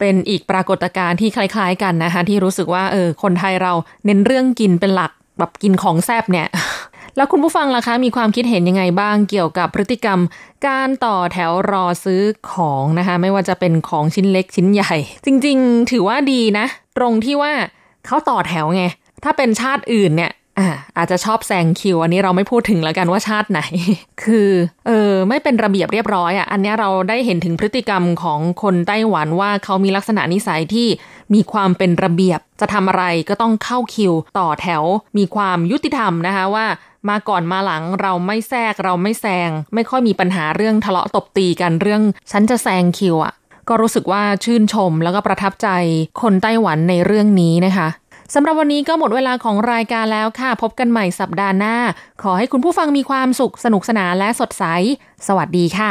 เป็นอีกปรากฏการณ์ที่คล้ายๆกันนะคะ ที่รู้สึกว่าเออคนไทยเราเน้นเรื่องกินเป็นหลักแบบกินของแซบเนี่ย แล้วคุณผู้ฟังล่ะคะ มีความคิดเห็นยังไงบ้างเกี่ยวกับพฤติกรรม การต่อแถวรอซื้อของนะคะ ไม่ว่าจะเป็นของชิ้นเล็กชิ้นใหญ่ จริง ๆ ถือว่าดีนะ ตรงที่ว่าเขาต่อแถวไง ถ้าเป็นชาติอื่นเนี่ย อ่าอาจจะชอบแซงคิว อันนี้เราไม่พูดถึงแล้วกันว่าชาติไหน คือเออไม่เป็นระเบียบเรียบร้อยอะอันนี้เราได้เห็นถึงพฤติกรรมของคนไต้หวันว่าเขามีลักษณะนิสัยที่มีความเป็นระเบียบ จะทำอะไรก็ต้องเข้าคิว ต่อแถว มีความยุติธรรมนะคะว่ามาก่อนมาหลังเราไม่แทรกเราไม่แซง ไม่ค่อยมีปัญหาเรื่องทะเลาะตบตีกันเรื่องฉันจะแซงคิวอะ ก็รู้สึกว่าชื่นชมแล้วก็ประทับใจคนไต้หวันในเรื่องนี้นะคะ สำหรับวันนี้ก็หมดเวลาของรายการแล้วค่ะ พบกันใหม่สัปดาห์หน้า ขอให้คุณผู้ฟังมีความสุขสนุกสนานและสดใส สวัสดีค่ะ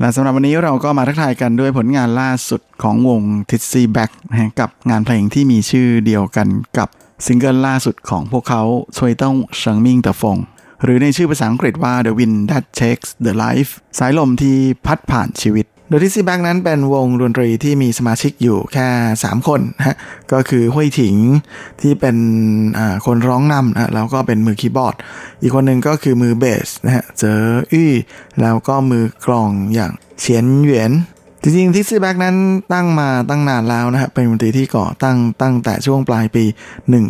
และสำหรับวันนี้เราก็มาทักทายกันด้วยผลงานล่าสุดของวง t i t s y Back กับงานเพลงที่มีชื่อเดียวกันกับซิงเกิลล่าสุดของพวกเขาช่วยต้องเฉิงมิ่งตะฟงหรือในชื่อภาษาอังกฤษว่า The Wind That Takes the Life สายลมที่พัดผ่านชีวิต โดย Tizzy Bac นั้นเป็นวงดนตรีที่มีสมาชิกอยู่แค่ 3 คนฮะก็คือห้วยถิงที่เป็นคนร้องนำนะแล้วก็เป็นมือคีย์บอร์ด อีกคนหนึ่งก็คือมือเบสนะฮะเจออี้แล้วก็มือกลองอย่างเฉียนเหวียน จริงๆ Tizzy Bac นั้นตั้งมาตั้งนานแล้วนะฮะเป็นดนตรีที่ก่อตั้งตั้งแต่ช่วงปลายปี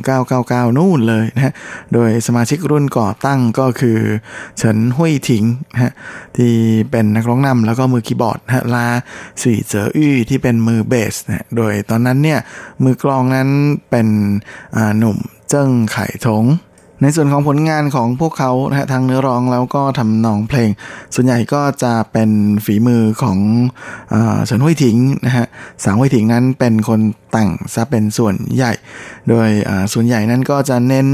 1999 นู่นเลยนะฮะโดยสมาชิกรุ่นก่อตั้งก็คือเฉินหุยถิงนะฮะที่เป็นนักร้องนำแล้วก็มือคีย์บอร์ดนะฮะลาสี่เจออื้ที่เป็นมือเบสนะโดยตอนนั้นเนี่ยมือกลองนั้นเป็นหนุ่มเจิ้งไข่ทง ในส่วนของผลงานของพวกเขานะฮะทางเนื้อร้องแล้วก็ทำนองเพลง ส่วนใหญ่ก็จะเป็นฝีมือของเฉินห้วยถิงนะฮะสางห้วยถิงนั้นเป็นคนแต่งซะเป็นส่วนใหญ่ โดยส่วนใหญ่นั้นก็จะเน้น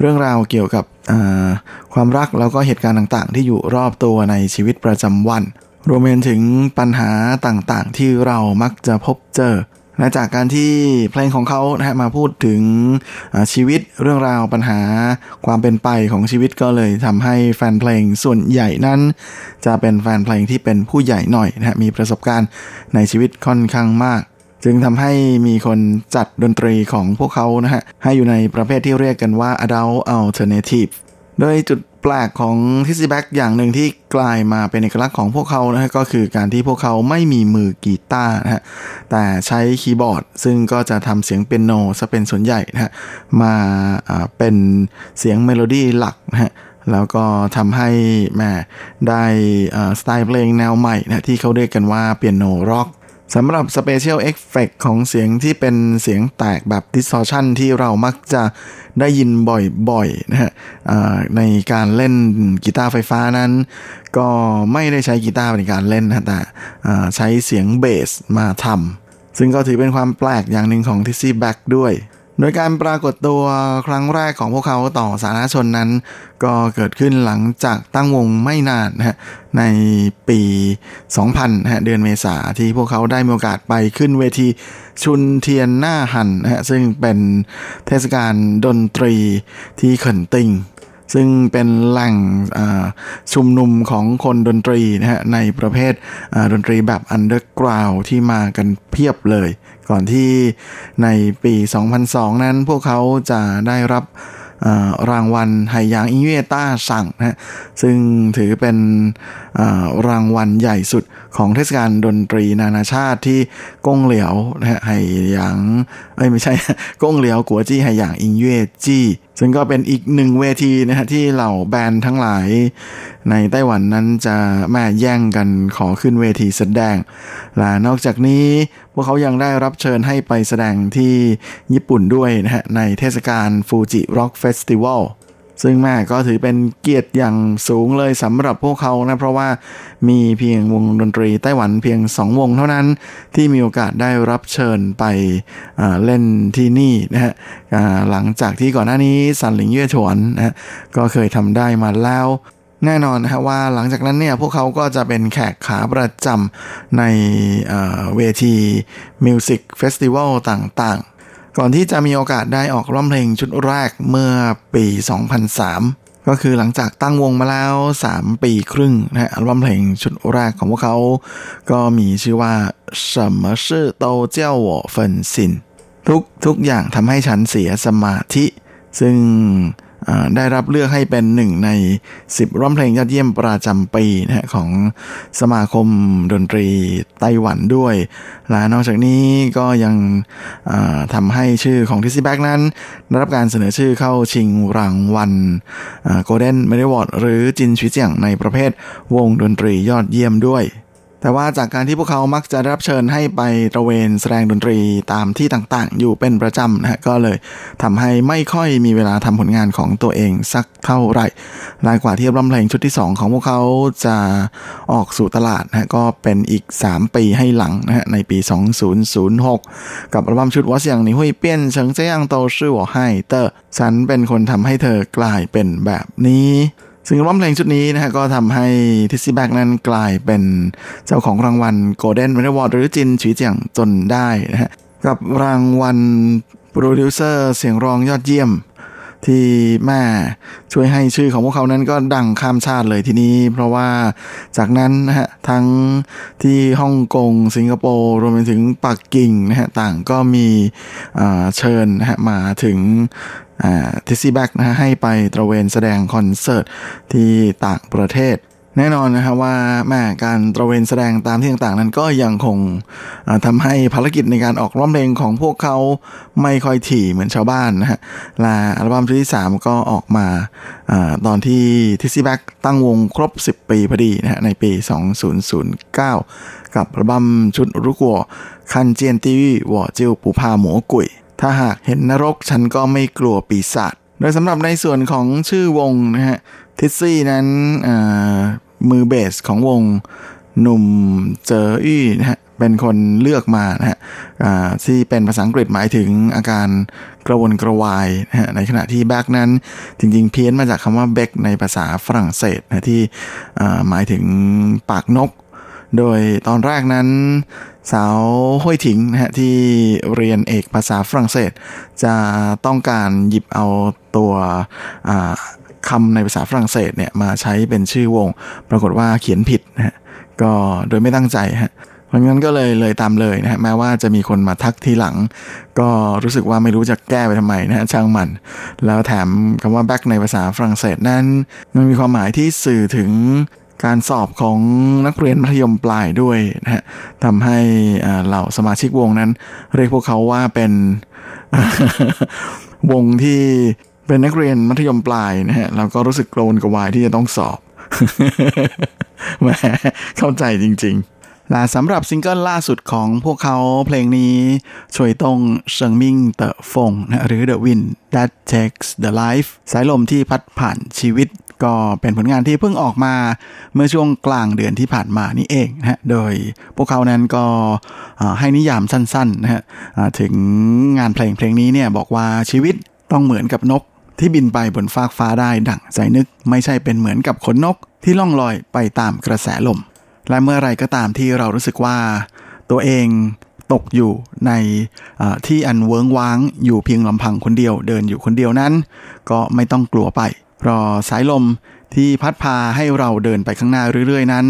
เรื่องราวเกี่ยวกับความรักแล้วก็เหตุการณ์ต่างๆ ที่อยู่รอบตัวในชีวิตประจำวัน รวมไปถึงปัญหาต่างๆ ที่เรามักจะพบเจอ และจากการที่เพลงของเขานะฮะมาพูดถึงชีวิตเรื่องราวปัญหาความเป็นไปของชีวิตก็เลยทำให้แฟนเพลงส่วนใหญ่นั้น จะเป็นแฟนเพลงที่เป็นผู้ใหญ่หน่อยนะฮะมีประสบการณ์ในชีวิตค่อนข้างมาก จึงทำให้มีคนจัดดนตรีของพวกเขานะฮะให้อยู่ในประเภทที่เรียกกันว่า adult alternative โดยจุดแปลกของTizzy Bac อย่างหนึ่งที่กลายมาเป็นเอกลักษณ์ของพวกเขานะฮะก็คือการที่พวกเขาไม่มีมือกีตาร์นะฮะแต่ใช้คีย์บอร์ด ซึ่งก็จะทำเสียงเปียโนซะเป็นส่วนใหญ่นะฮะมาเป็นเสียงเมโลดี้หลักนะฮะแล้วก็ทำให้แม่ได้สไตล์เพลงแนวใหม่นะที่เขาเรียกกันว่า piano rock สำหรับ special effect ของเสียงที่เป็นเสียงแตกแบบ distortion ที่เรามักจะได้ยินบ่อยๆนะฮะในการเล่นกีตาร์ไฟฟ้านั้น ก็ไม่ได้ใช้กีตาร์ในการเล่นนะแต่ใช้เสียงเบสมาทำซึ่งก็ถือเป็นความแปลกอย่างหนึ่งของทิซี่แบ็กด้วย โดยการปรากฏตัวครั้งแรกของพวกเขาต่อสาธารณชนนั้น ก็เกิดขึ้นหลังจากตั้งวงไม่นานนะฮะในปี 2000นะฮะเดือนเมษาที่พวกเขาได้มีโอกาสไปขึ้นเวทีชุนเทียนหน้าหันนะฮะซึ่งเป็นเทศกาลดนตรีที่เขินติง ซึ่งเป็นแหล่งชุมนุมของคนดนตรีนะฮะในประเภทดนตรีแบบ underground ที่มากันเพียบเลย ก่อนที่ในปี 2002 นั้นพวกเขาจะได้รับรางวัลไหหยางอิเวต้าสั่งนะซึ่งถือเป็นรางวัลใหญ่สุดของเทศกาลดนตรีนานาชาติที่กงเหลียวนะฮะไหหยางเอ้ยไม่ใช่กงเหลียวกัวจี้ไหหยางอิงเว่จี้ ซึ่งก็เป็นอีกหนึ่งเวทีนะฮะที่เหล่า band ทั้งหลายในไต้หวันนั้นจะแม่แย่งกันขอขึ้นเวทีแสดง และนอกจากนี้พวกเขายังได้รับเชิญให้ไปแสดงที่ญี่ปุ่นด้วยนะฮะในเทศกาล Fuji Rock Festival ซึ่งแม่ก็ถือเป็นเกียรติอย่างสูงเลยสำหรับพวกเขานะ เพราะว่ามีเพียงวงดนตรีไต้หวันเพียงสองวงเท่านั้นที่มีโอกาสได้รับเชิญไปเล่นที่นี่นะฮะหลังจากที่ก่อนหน้านี้สันหลิงเย่ฉวนนะก็เคยทำได้มาแล้วแน่นอนนะฮะว่าหลังจากนั้นเนี่ยพวกเขาก็จะเป็นแขกขาประจำในเวที music festival ต่างๆ ก่อนที่จะมีโอกาสได้ออกร้องเพลงชุดแรกเมื่อปี 2003 ก็คือหลังจากตั้งวงมาแล้ว 3 ปีครึ่งนะฮะอัลบั้มเพลงชุดแรกของพวกเขา ก็มีชื่อว่า什么事都叫我分心ทุกทุกอย่างทำให้ฉันเสียสมาธิ ซึ่ง ได้รับเลือกให้เป็นหนึ่งใน 10 ร้องเพลงยอดเยี่ยมประจำปีนะฮะของสมาคมดนตรีไต้หวันด้วย และนอกจากนี้ก็ยังทำให้ชื่อของ Tizzy Bac นั้น ได้รับการเสนอชื่อเข้าชิงรางวัล Golden Melody Award หรือ 金曲獎 ในประเภทวงดนตรียอดเยี่ยมด้วย แต่ว่าจากการที่พวกเขามักจะรับเชิญให้ไปตระเวนแสดงดนตรีตามที่ต่างๆ อยู่เป็นประจำนะฮะก็เลยทำให้ไม่ค่อยมีเวลาทำผลงานของตัวเองสักเท่าไหร่ายกว่าที่อัลบั้มเพลงชุดที่ 2 ของพวกเขาจะออกสู่ตลาดนะฮะก็เป็นอีก 3 ปีให้หลังนะฮะในปี 2006 กับอัลบั้มชุด我想你會變成這樣都是我害的 ฉันเป็นคนทำให้เธอกลายเป็นแบบนี้ ซึ่งอัลบั้มเพลงชุดนี้นะฮะก็ทำให้ Tizzy Bac นั้นกลายเป็นเจ้าของรางวัล Golden Melody Award หรือ 金曲獎 จนได้นะฮะกับรางวัลโปรดิวเซอร์เสียงร้องยอดเยี่ยม ที่แม่ช่วยให้ชื่อของพวกเขานั้นก็ดังข้ามชาติเลยทีนี้ เพราะว่าจากนั้นนะฮะทั้งที่ฮ่องกง สิงคโปร์รวมไปถึงปักกิ่งนะฮะต่างก็มีเชิญนะฮะมาถึง ทิซซี่แบ็กนะฮะให้ไปตระเวนแสดงคอนเสิร์ตที่ต่างประเทศ แน่นอนนะครับว่าแม่การตระเวนแสดงตามที่ต่างๆ นั้นก็ยังคงทำให้ภารกิจในการออกร้องเพลงของพวกเขาไม่ค่อยถี่เหมือนชาวบ้านนะฮะและอัลบั้มชุดที่ 3 ก็ออกมาอตอนที่ Tizzy Bac ตั้งวงครบ 10 ปีพอดีนะฮะในปี 2009 กับอัลบั้มชุด如果看見地獄我就不怕魔鬼 ถ้าหากเห็นนรกฉันก็ไม่กลัวปีศาจโดยสำหรับในส่วนของชื่อวงนะฮะ Tizzy นั้นมือเบสของวงหนุ่มเจออี้นะฮะเป็นคนเลือกมานะฮะที่เป็นภาษาอังกฤษหมายถึงอาการกระวนกระวายนะฮะในขณะที่แบกนั้นจริงๆ เพี้ยนมาจากคำว่าเบกในภาษาฝรั่งเศสนะที่หมายถึงปากนก โดยตอนแรกนั้น สาวห้วยถิงนะฮะที่เรียนเอกภาษาฝรั่งเศส จะต้องการหยิบเอาตัวคำในภาษาฝรั่งเศสเนี่ยมาใช้เป็นชื่อวง ปรากฏว่าเขียนผิดนะฮะก็โดยไม่ตั้งใจฮะเพราะงั้นก็เลยเลยตามเลยนะฮะแม้ว่าจะมีคนมาทักทีหลัง ก็รู้สึกว่าไม่รู้จะแก้ไปทำไมนะฮะช่างมัน แล้วแถมคำว่า back ในภาษาฝรั่งเศสนั้น มันมีความหมายที่สื่อถึง การสอบของนักเรียนมัธยมปลายด้วยนะฮะทำให้เหล่าสมาชิกวงนั้น เรียกพวกเขาว่าเป็นวงที่เป็นนักเรียนมัธยมปลายนะฮะเราก็รู้สึกกระวนกระวายที่จะต้องสอบแหมเข้าใจจริง ๆและสำหรับซิงเกิลล่าสุดของพวกเขาเพลงนี้吹動生命的風 นะหรือ The Wind That Takes the Life สายลมที่พัดผ่านชีวิต ก็เป็นผลงานที่เพิ่งออกมาเมื่อช่วงกลางเดือนที่ผ่านมานี่เองนะฮะ โดยพวกเขานั้นก็ให้นิยามสั้นๆนะฮะถึงงานเพลงเพลงนี้เนี่ยบอกว่าชีวิตต้องเหมือนกับนกที่บินไปบนฟากฟ้าได้ดั่งใจนึก ไม่ใช่เป็นเหมือนกับขนนกที่ล่องลอยไปตามกระแสลม และเมื่อไรก็ตามที่เรารู้สึกว่า ตัวเองตกอยู่ในที่อันเวิงว้างอยู่เพียงลำพังคนเดียว เดินอยู่คนเดียวนั้น ก็ไม่ต้องกลัวไป รอสายลมที่พัดพาให้เราเดินไปข้างหน้าเรื่อยๆ นั้น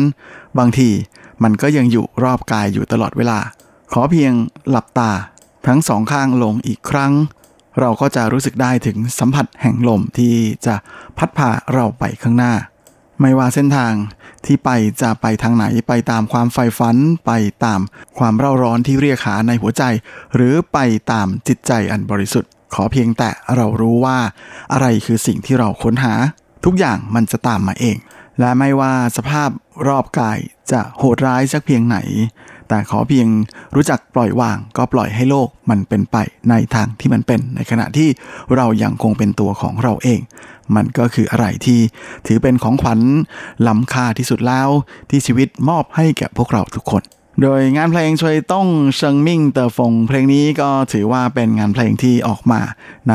บางทีมันก็ยังอยู่รอบกายอยู่ตลอดเวลา ขอเพียงหลับตา ทั้งสองข้างลงอีกครั้ง เราก็จะรู้สึกได้ถึงสัมผัสแห่งลมที่จะพัดพาเราไปข้างหน้า ไม่ว่าเส้นทางที่ไปจะไปทางไหนไปตามความใฝ่ฝัน ไปตามความเร่าร้อนที่เรียกหาในหัวใจ หรือไปตามจิตใจอันบริสุทธิ์ ขอเพียงแต่เรารู้ว่าอะไรคือสิ่งที่เราค้นหา ทุกอย่างมันจะตามมาเอง และไม่ว่าสภาพรอบกายจะโหดร้ายสักเพียงไหน แต่ขอเพียงรู้จักปล่อยวาง ก็ปล่อยให้โลกมันเป็นไปในทางที่มันเป็น ในขณะที่เรายังคงเป็นตัวของเราเอง มันก็คืออะไรที่ถือเป็นของขวัญล้ำค่าที่สุดแล้วที่ชีวิตมอบให้แก่พวกเราทุกคน โดยงานเพลงช่วยต้องเชิงมิ่งเตอฟงเพลงนี้ก็ถือว่าเป็นงานเพลงที่ออกมาใน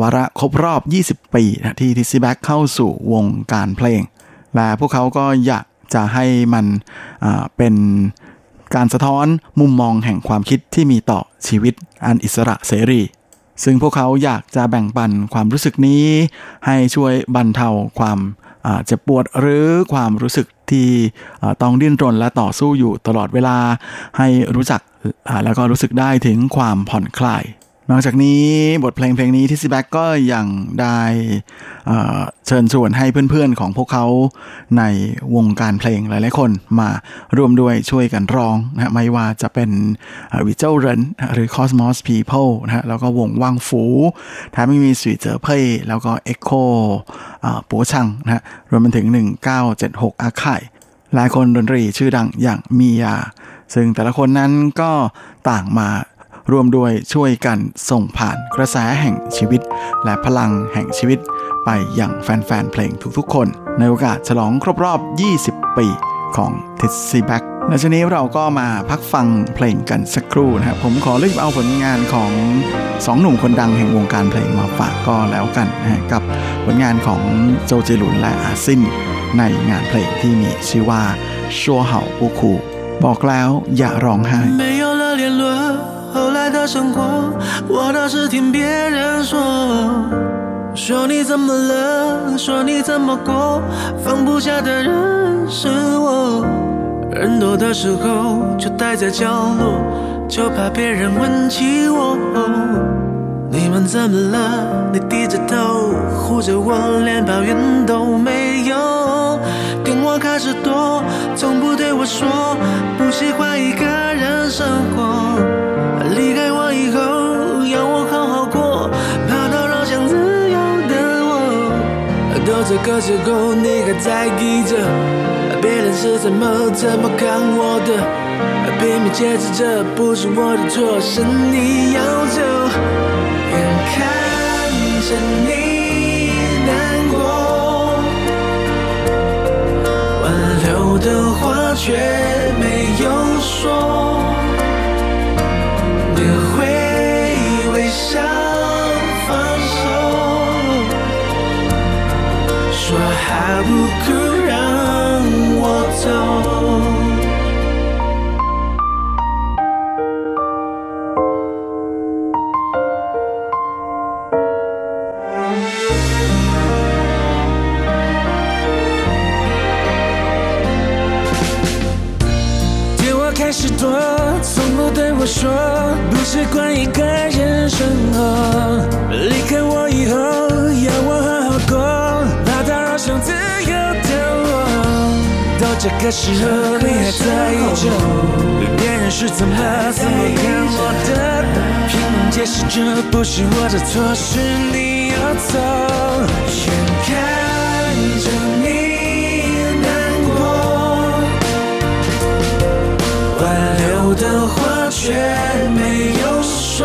วาระครบรอบ 20 ปีที่ทิซซี่แบ็กเข้าสู่วงการเพลง และพวกเขาก็อยากจะให้มันเป็นการสะท้อนมุมมองแห่งความคิดที่มีต่อชีวิตอันอิสระเสรี ซึ่งพวกเขาอยากจะแบ่งปันความรู้สึกนี้ ให้ช่วยบรรเทาความ เจ็บปวดหรือความรู้สึกที่ต้องดิ้นรนและต่อสู้อยู่ตลอดเวลาให้รู้จักแล้วก็รู้สึกได้ถึงความผ่อนคลาย นอกจากนี้บทเพลงเพลงนี้ Tizzy Bac ก็ยังได้เชิญชวนให้เพื่อนๆของพวกเขาในวงการเพลงหลายๆคนมาร่วมด้วยช่วยกันร้องนะไม่ว่าจะเป็น宇宙人 หรือ Cosmos People นะฮะแล้วก็วงว่างฝูแถมยังมีสุยเจอเพ่แล้วก็ Echo ปัวชังนะฮะรวมไปถึง 1976 อาคายและคนดนตรีชื่อดังอย่างมียา ซึ่งแต่ละคนนั้นก็ต่างมา ร่วมด้วยช่วยกันส่งผ่านกระแสแห่งชีวิต และพลังแห่งชีวิต ไปอย่างแฟนๆ เพลงทุกๆ คน ในโอกาสฉลองครบรอบ 20 ปีของทิสซี่แบ็กและชนี้เราก็มาพักฟังเพลงกันสักครู่นะครับ ผมขอเลือกเอาผลงานของสองหนุ่มคนดังแห่งวงการเพลงมาฝากก็แล้วกันนะกับผลงานของโจเจลุนและอาซินในงานเพลงที่มีชื่อว่าชัวเห่าปูคูบอกแล้วอย่าร้องไห้ 后来的生活，我倒是听别人说，说你怎么了，说你怎么过，放不下的人是我。人多的时候就待在角落，就怕别人问起我。你们怎么了？你低着头护着我，连抱怨都没有。跟我开始躲，从不对我说不喜欢一个人生活。这个时候，你还在意着别人是怎么怎么看我的？拼命解释这不是我的错，是你要走。眼看着你难过，挽留的话却没有说，这个时候，你还在意着别人是怎么怎么看我的？拼命解释这不是我的错，是你要走。眼看着你难过。挽留的话却没有说，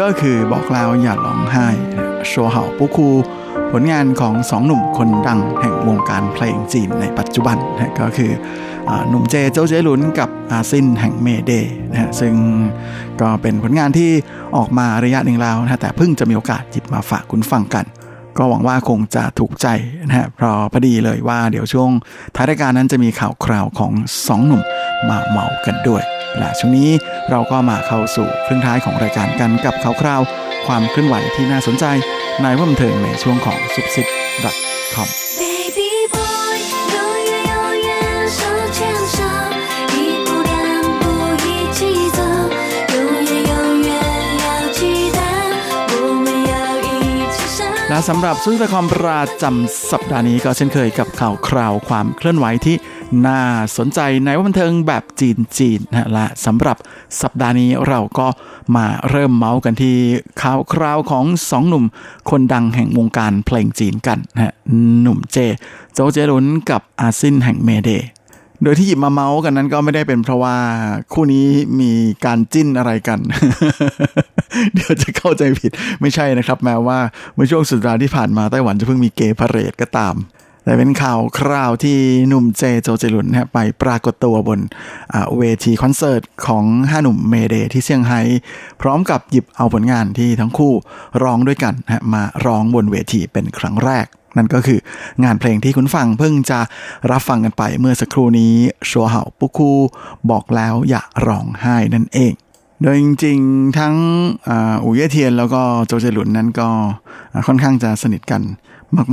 ก็คือบอกแล้วอย่าร้องไห้โชว์เห่าปุคูผลงานของสองหนุ่มคนดังแห่งวงการเพลงจีนในปัจจุบันนะก็คืออหนุ่มเจเจ้าเจหลุนกับอาซินแห่งเมเดนะฮะซึ่งก็เป็นผลงานที่ออกมาระยะหนึ่งแล้วนะฮะแต่เพิ่งจะมีโอกาสหยิบมาฝากคุณฟังกัน ก็หวังว่าคงจะถูกใจนะฮะเพราะพอดีเลยว่าเดี๋ยวช่วงท้ายรายการนั้นจะมีข่าวคราวของสองหนุ่มมาเมากันด้วย และช่วงนี้เราก็มาเข้าสู่ครึ่งท้ายของรายการกันกับข่าวคราว ความเคลื่อนไหวที่น่าสนใจในว่าบันเทิงในช่วงของซุปซิป .com และสำหรับซุปซิป .com ประจำสัปดาห์นี้ก็เช่นเคยกับข่าวคราวความเคลื่อนไหวที่ น่าสนใจในว่าบันเทิงแบบจีนจีนนะฮะและสำหรับสัปดาห์นี้เราก็มาเริ่มเมาส์กันที่ข่าวคราวของสองหนุ่ม คนดังแห่งวงการเพลงจีนกันนะฮะหนุ่มเจ โจเจรุนกับอาซินแห่งเมเดโดยที่หยิบมาเมาส์กันนั้นก็ไม่ได้เป็นเพราะว่าคู่นี้มีการจิ้นอะไรกัน เดี๋ยวจะเข้าใจผิดไม่ใช่นะครับ แม้ว่าเมื่อช่วงสุดสัปดาห์ที่ผ่านมาไต้หวันจะเพิ่งมีเกย์พาเรดก็ตาม แต่เป็นข่าวคราวที่หนุ่มเจโจเจลุนนะไปปรากฏตัวบนเวทีคอนเสิร์ตของห้าหนุ่มเมเดที่เซี่ยงไฮ้พร้อมกับหยิบเอาผลงานที่ทั้งคู่ร้องด้วยกันนะมาร้องบนเวทีเป็นครั้งแรก นั่นก็คืองานเพลงที่คุณฟังเพิ่งจะรับฟังกันไปเมื่อสักครู่นี้ชัวเห่าปุคูบอกแล้วอย่าร้องไห้นั่นเอง โดยจริงๆ ทั้งอาอูเย่เทียนแล้วก็โจเจหลุนนั้นก็ค่อนข้างจะสนิทกัน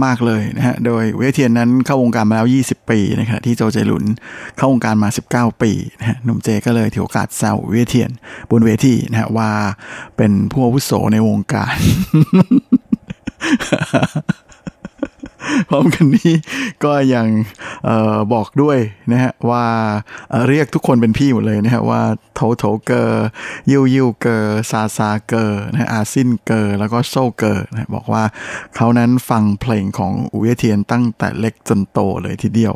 มาก ๆ เลยนะฮะ โดยอูเย่เทียนนั้นเข้าวงการมาแล้ว 20 ปีในขณะที่โจเจหลุนเข้าวงการมา 19 ปีนะฮะหนุ่มเจก็เลยถือโอกาสแซวอูเย่เทียน บนเวทีนะฮะว่าเป็นผู้อาวุโสในวงการ พร้อมกันนี้ก็ยังออบอกด้วยนะฮะว่าเเรียกทุกคนเป็นพี่หมดเลยนะฮะว่าโถโถเกอร์ยิวยิวเกอร์ซาซาเกอร์นะอาซินเกอร์แล้วก็โซเกอร์นะบอกว่าเขานั้นฟังเพลงของ五月天 ตั้งแต่เล็กจนโตเลยทีเดียว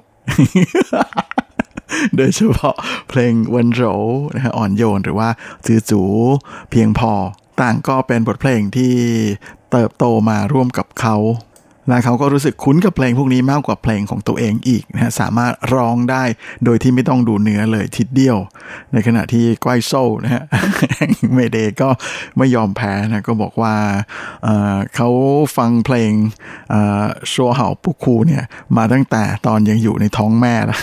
โดยเฉพาะเพลง溫柔 นะฮะอ่อนโยนหรือว่าจือจูเพียงพอ ต่างก็เป็นบทเพลงที่เติบโตมาร่วมกับเขา และเขาก็รู้สึกคุ้นกับเพลงพวกนี้มากกว่าเพลงของตัวเองอีกนะฮะสามารถร้องได้โดยที่ไม่ต้องดูเนื้อเลยทีเดียว ในขณะที่ก้อยโซ่นะฮะเมเดก็ไม่ยอมแพ้นะก็บอกว่าเเขาฟังเพลงชัวเห่าปุกคูเนี่ยมาตั้งแต่ตอนยังอยู่ในท้องแม่แล้ว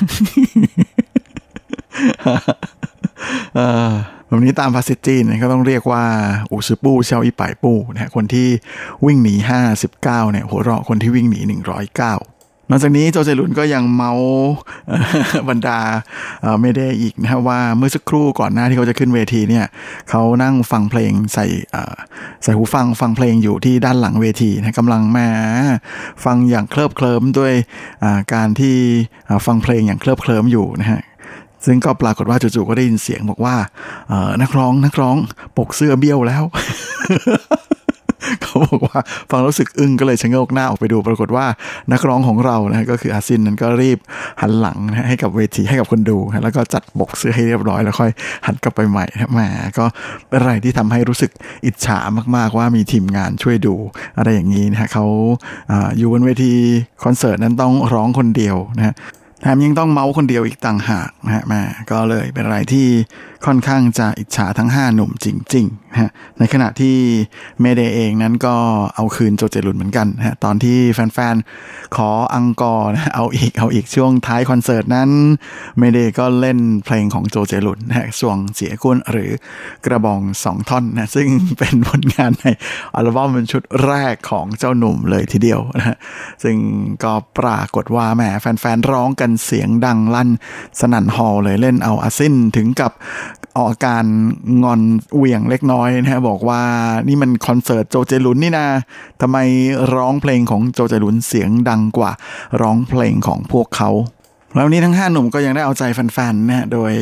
แบบนี้ตามภาษาจีนก็ต้องเรียกว่าอูซือปู้เชาอีป่ายปู้นะคนที่วิ่งหนี 59เนี่ยหัวเราะคนที่วิ่งหนี 109นอกจากนี้โจเจลุนก็ยังเมาบรรดาไม่ได้อีกนะฮะว่าเมื่อสักครู่ก่อนหน้าที่เขาจะขึ้นเวทีเนี่ยเขานั่งฟังเพลงใส่ใส่หูฟังฟังเพลงอยู่ที่ด้านหลังเวทีนะกำลังมาฟังอย่างเคลิบเคลิ้มด้วยการที่ฟังเพลงอย่างเคลิบเคลิ้มอยู่นะฮะ ซึ่งก็ปรากฏว่าจู่ๆก็ได้ยินเสียงบอกว่าเออนักร้องนักร้องปกเสื้อเบี้ยวแล้วเขาบอกว่าฟังรู้สึกอึ้งก็เลยชะโงกหน้าออกไปดูปรากฏว่านักร้องของเรานะก็คืออาซินนั้นก็รีบหันหลังนะให้กับเวทีให้กับคนดูนะแล้วก็จัดปกเสื้อให้เรียบร้อยแล้วค่อยหันกลับไปใหม่นะแหมก็เป็นอะไรที่ทำให้รู้สึกอิจฉามากๆว่ามีทีมงานช่วยดูอะไรอย่างนี้นะฮะเขาอ่าอยู่บนเวทีคอนเสิร์ตนั้นต้องร้องคนเดียวนะฮะ แถมยังต้องเมาส์คนเดียวอีกต่างหากนะฮะแม่ก็เลยเป็นอะไรที่ค่อนข้างจะอิจฉาทั้ง 5 หนุ่มจริงๆนะฮะในขณะที่เมเดเองนั้นก็เอาคืนโจเจลุนเหมือนกันนะฮะตอนที่แฟนๆ ขออังกอร์นะเอาอีกเอาอีกช่วงท้ายคอนเสิร์ตนั้นเมเดก็เล่นเพลงของโจเจลุนนะฮะส่วงเสียกุนหรือกระบองสองท่อนนะซึ่งเป็นผลงานในอัลบั้มเป็นชุดแรกของเจ้าหนุ่มเลยทีเดียวนะฮะซึ่งก็ปรากฏว่าแหมแฟนๆ ร้องกันเสียงดังลั่นสนั่นฮอลเลยเล่นเอาอาซินถึงกับออกอาการงอนเหวี่ยงเล็กน้อยนะฮะบอกว่านี่มันคอนเสิร์ตโจเจลุนนี่นะทำไมร้องเพลงของโจเจลุนเสียงดังกว่าร้องเพลงของพวกเขาแล้วนี้ทั้ง 5 หนุ่มก็ยังได้เอาใจแฟนๆนะฮะโดย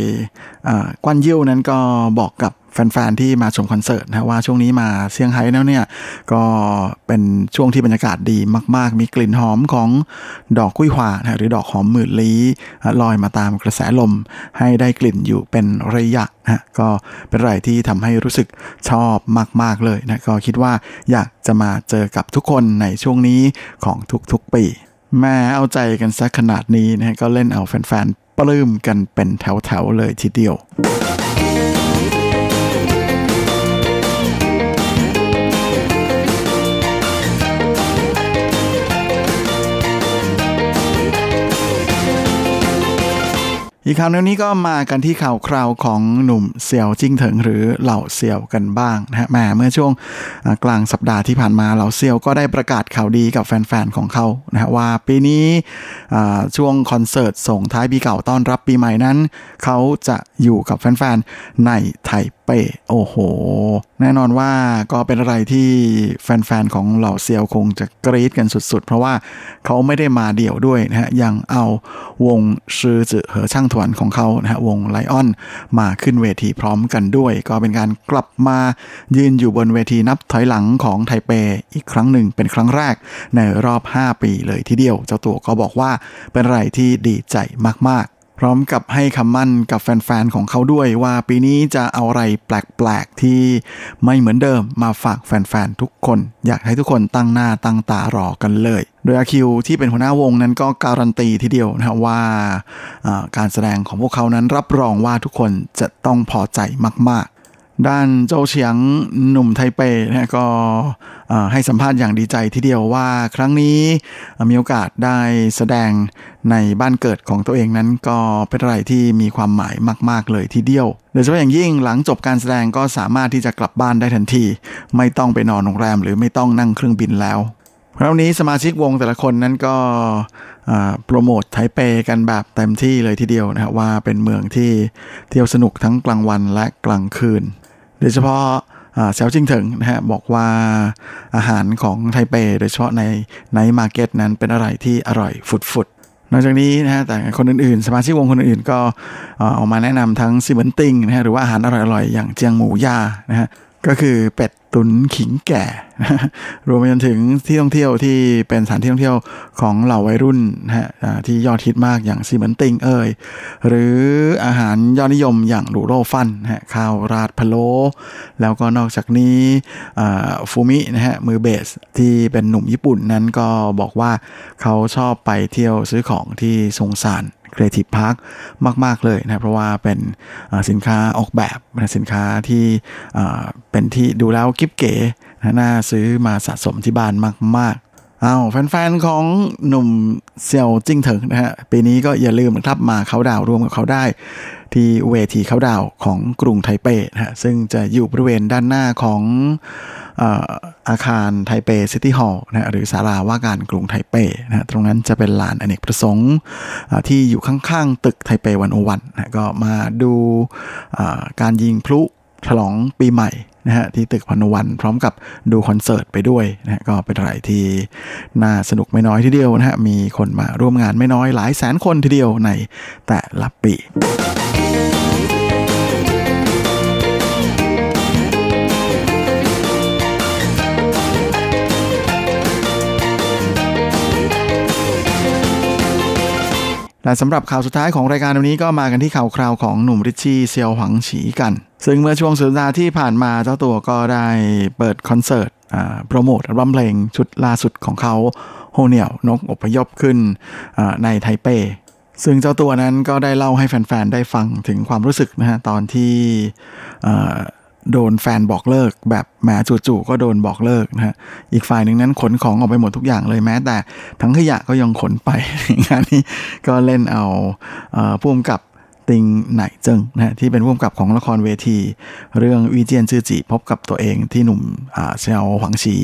กวนยิ้วนั้นก็บอกกับ แฟนๆที่มาชมคอนเสิร์ตนะว่าช่วงนี้มาเซี่ยงไฮ้แล้วเนี่ย ก็เป็นช่วงที่บรรยากาศดีมากๆ มีกลิ่นหอมของดอกกุ้ยหวานะหรือดอกหอมหมื่นลี้ลอยมาตามกระแสลม ให้ได้กลิ่นอยู่เป็นระยะนะก็เป็นอะไรที่ทำให้รู้สึกชอบมากๆเลยนะก็คิดว่าอยากจะมาเจอกับทุกคนในช่วงนี้ของทุกๆปีแม่เอาใจกันสักขนาดนี้นะฮะก็เล่นเอาแฟนๆปลื้มกันเป็นแถวๆเลยทีเดียว อีกข่าวหนึงนี้ก็มากันที่ข่าวคราวของหนุ่มเสี่ยวจิ้งเถิงหรือเหล่าเสี่ยวกันบ้างนะฮะแหมเมื่อช่วงกลางสัปดาห์ที่ผ่านมาเหล่าเสี่ยวก็ได้ประกาศข่าวดีกับแฟนๆของเขานะฮะว่าปีนี้ช่วงคอนเสิร์ตส่งท้ายปีเก่าต้อนรับปีใหม่นั้น เขาจะอยู่กับแฟนๆในไทย เปโอ้โห แน่นอนว่าก็เป็นอะไรที่แฟนๆ ของเหล่าเซียวคงจะกรี๊ดกันสุดๆ เพราะว่าเขาไม่ได้มาเดี่ยวด้วยนะฮะ ยังเอาวงชื่อจือเหอช่างถวนของเขานะฮะ วงไลออนมาขึ้นเวทีพร้อมกันด้วย ก็เป็นการกลับมายืนอยู่บนเวทีนับถอยหลังของไทเปอีกครั้งหนึ่งเป็นครั้งแรกในรอบ 5 ปีเลยทีเดียว เจ้าตัวก็บอกว่าเป็นอะไรที่ดีใจมากๆ พร้อมกับให้คำมั่นกับแฟนๆของเขาด้วยว่าปีนี้จะเอาอะไรแปลกๆที่ไม่เหมือนเดิมมาฝากแฟนๆทุกคน อยากให้ทุกคนตั้งหน้าตั้งตารอกันเลย โดยอาคิวที่เป็นหัวหน้าวงนั้นก็การันตีทีเดียวนะว่าการแสดงของพวกเขานั้นรับรองว่าทุกคนจะต้องพอใจมากๆ ด้านโจเฉียงหนุ่มไทเปนะก็ให้สัมภาษณ์อย่างดีใจทีเดียวว่าครั้งนี้มีโอกาสได้แสดงในบ้านเกิดของตัวเองนั้นก็เป็นอะไรที่มีความหมายมาก ๆ เลยทีเดียวโดยเฉพาะอย่างยิ่งหลังจบการแสดงก็สามารถที่จะกลับบ้านได้ทันที ไม่ต้องไปนอนโรงแรมหรือไม่ต้องนั่งเครื่องบินแล้วคราวนี้สมาชิกวงแต่ละคนนั้นก็โปรโมทไทเปกันแบบเต็มที่เลยทีเดียวนะครับว่าเป็นเมืองที่เที่ยวสนุกทั้งกลางวันและกลางคืน โดยเฉพาะเซียวจิ้งเถิงนะฮะบอกว่าอาหารของไทเป โดยเฉพาะใน night market นั้นเป็นอะไรที่อร่อยฟุดๆนอกจากนี้นะฮะแต่คนอื่นๆ สมาชิกวงคนอื่นๆ ก็ออกมาแนะนำทั้งซีเหมินติงนะฮะหรือว่าอาหารอร่อยๆ อย่างเจียงหมูย่านะฮะ ก็คือเป็ดตุนขิงแก่ รวมไปจนถึงที่ท่องเที่ยวที่เป็นสถานที่ท่องเที่ยวของเหล่าวัยรุ่นนะฮะที่ยอดฮิตมากอย่างซีมันติงเอ่ยหรืออาหารยอดนิยมอย่างหลูโรฟันฮะข้าวราดพะโล้แล้วก็นอกจากนี้ฟูมินะฮะมือเบสที่เป็นหนุ่มญี่ปุ่นนั้นก็บอกว่าเขาชอบไปเที่ยวซื้อของที่ซงซาน Creative Park มาก ๆ เลยนะ เพราะว่าเป็นสินค้าออกแบบนสินค้าที่เป็นที่ดูแล้วกิ๊บเก๋นะน่าซื้อมาสะสมที่บ้านมากๆอ้าวแฟนๆ ของหนุ่มเซียวจิ้งเถิงนะฮะ ปีนี้ก็อย่าลืมนะครับมาเขาดาวร่วมกับเขาได้ ที่เวทีเขาดาวของกรุงไทเปนะฮะซึ่งจะอยู่บริเวณด้านหน้าของอาคาร Taipei City Hall นะหรือศาลาว่าการกรุงไทเปนะตรงนั้นจะเป็นลานอเนกประสงค์ที่อยู่ข้างๆ ตึกไทเปวันโอวันนะก็มาดูการยิงพลุฉลองปีใหม่ นะฮะที่ตึกพันวัน พร้อมกับดูคอนเสิร์ตไปด้วยนะก็เป็นอะไรที่น่าสนุกไม่น้อยทีเดียวนะฮะมีคนมาร่วมงานไม่น้อยหลายแสนคนทีเดียวในแต่ละปี และสำหรับข่าวสุดท้ายของรายการวันนี้ก็มากันที่ข่าวคราวของหนุ่มริชชี่เซียวหวังฉีกัน ซึ่งเมื่อช่วงสุดสัปดาห์ที่ผ่านมาเจ้าตัวก็ได้เปิดคอนเสิร์ตโปรโมทอัลบั้มเพลงชุดล่าสุดของเขาโฮเนียวนกอพยพขึ้นในไทเป ซึ่งเจ้าตัวนั้นก็ได้เล่าให้แฟนๆ ได้ฟังถึงความรู้สึกนะฮะตอนที่ โดนแฟนบอกเลิก แบบแหมจู่ๆก็โดนบอกเลิกนะฮะอีกฝ่ายหนึ่งนั้นขนของออกไปหมดทุกอย่างเลยแม้ แต่ทั้งขยะก็ยังขนไปงานนี้ก็เล่นเอาพุ่มกับติงไหนจิงนะที่เป็นผู้กำกับของละครเวที เรื่องวีเจียนจื้อจีพบกับตัวเองที่หนุ่มเซียวหวังฉี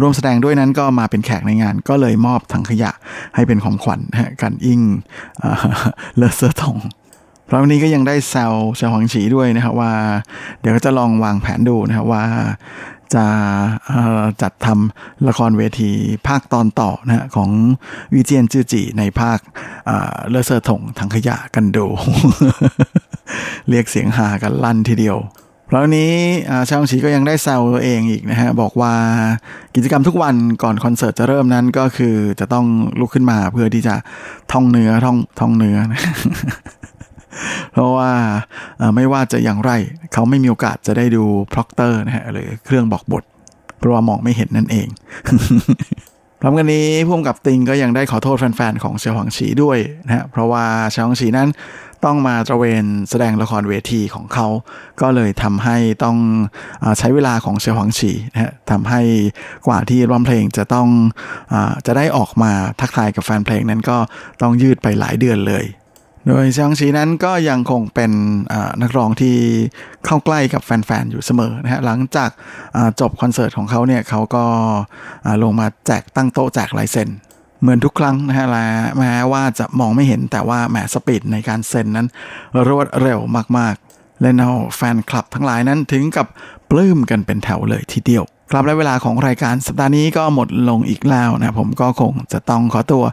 ร่วมแสดงด้วยนั้นก็มาเป็นแขกในงาน ก็เลยมอบถังขยะให้เป็นของขวัญกันอิงเลเซอร์ทอง พราะวันนี้ก็ยังได้แซวเซวหวังฉีด้วยนะครับว่า เดี๋ยวก็จะลองวางแผนดูนะครับว่าจะจัดทำละครเวทีภาคตอนต่อนะฮะของวิเจียนจื้อจีในภาคเลเซอร์ถงถังขยะกันดู เรียกเสียงฮากันลั่นทีเดียวเพราะนี้ชาวชีก็ยังได้แซวตัวเองอีกนะฮะบอกว่ากิจกรรมทุกวันก่อนคอนเสิร์ตจะเริ่มนั้นก็คือจะต้องลุกขึ้นมาเพื่อที่จะท่องเนื้อท่องท่องเนื้อ เพราะว่าไม่ว่าจะอย่างไร เขาไม่มีโอกาสจะได้ดู prompter นะฮะหรือเครื่องบอกบท เพราะว่ามองไม่เห็นนั่นเองพร้อมกันนี้ผู้กำกับติงก็ยังได้ขอโทษแฟนๆของเซียวหวังฉีด้วยนะฮะเพราะว่าเซียวหวังฉีนั้นต้องมาตระเวนแสดงละครเวทีของเขา ก็เลยทำให้ต้องอใช้เวลาของเซียวหวังฉีนะฮะทำให้กว่าที่ร้องเพลงจะต้องอจะได้ออกมาทักทายกับแฟนเพลงนั้นก็ต้องยืดไปหลายเดือนเลย โดยซองชีนั้นก็ยังคงเป็นนักร้องที่เข้าใกล้กับแฟน ๆ อยู่เสมอนะฮะหลังจากจบคอนเสิร์ตของเขาเนี่ยเขาก็ลงมาแจกตั้งโต๊ะแจกลายเซ็นเหมือนทุกครั้งนะฮะแม้ว่าจะมองไม่เห็นแต่ว่าแหมสปีดในการเซ็นนั้นรวดเร็วมากๆ และเอาแฟนคลับทั้งหลายนั้นถึงกับปลื้มกันเป็นแถวเลยทีเดียวครับและเวลาของรายการสัปดาห์นี้ก็หมดลงอีกแล้วนะผมก็คงจะต้องขอตัว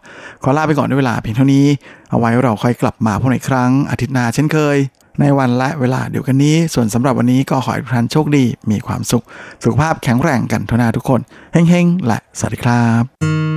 ขอลาไปก่อนด้วยเวลาเพียงเท่านี้ เอาไว้เราค่อยกลับมาพบในครั้งอาทิตย์หน้าเช่นเคย ในวันและเวลาเดียวกันนี้ ส่วนสำหรับวันนี้ก็ขอให้ทุกท่านโชคดี มีความสุข สุขภาพแข็งแรงกันทุกนาทุกคน เฮ้งๆ และสวัสดีครับ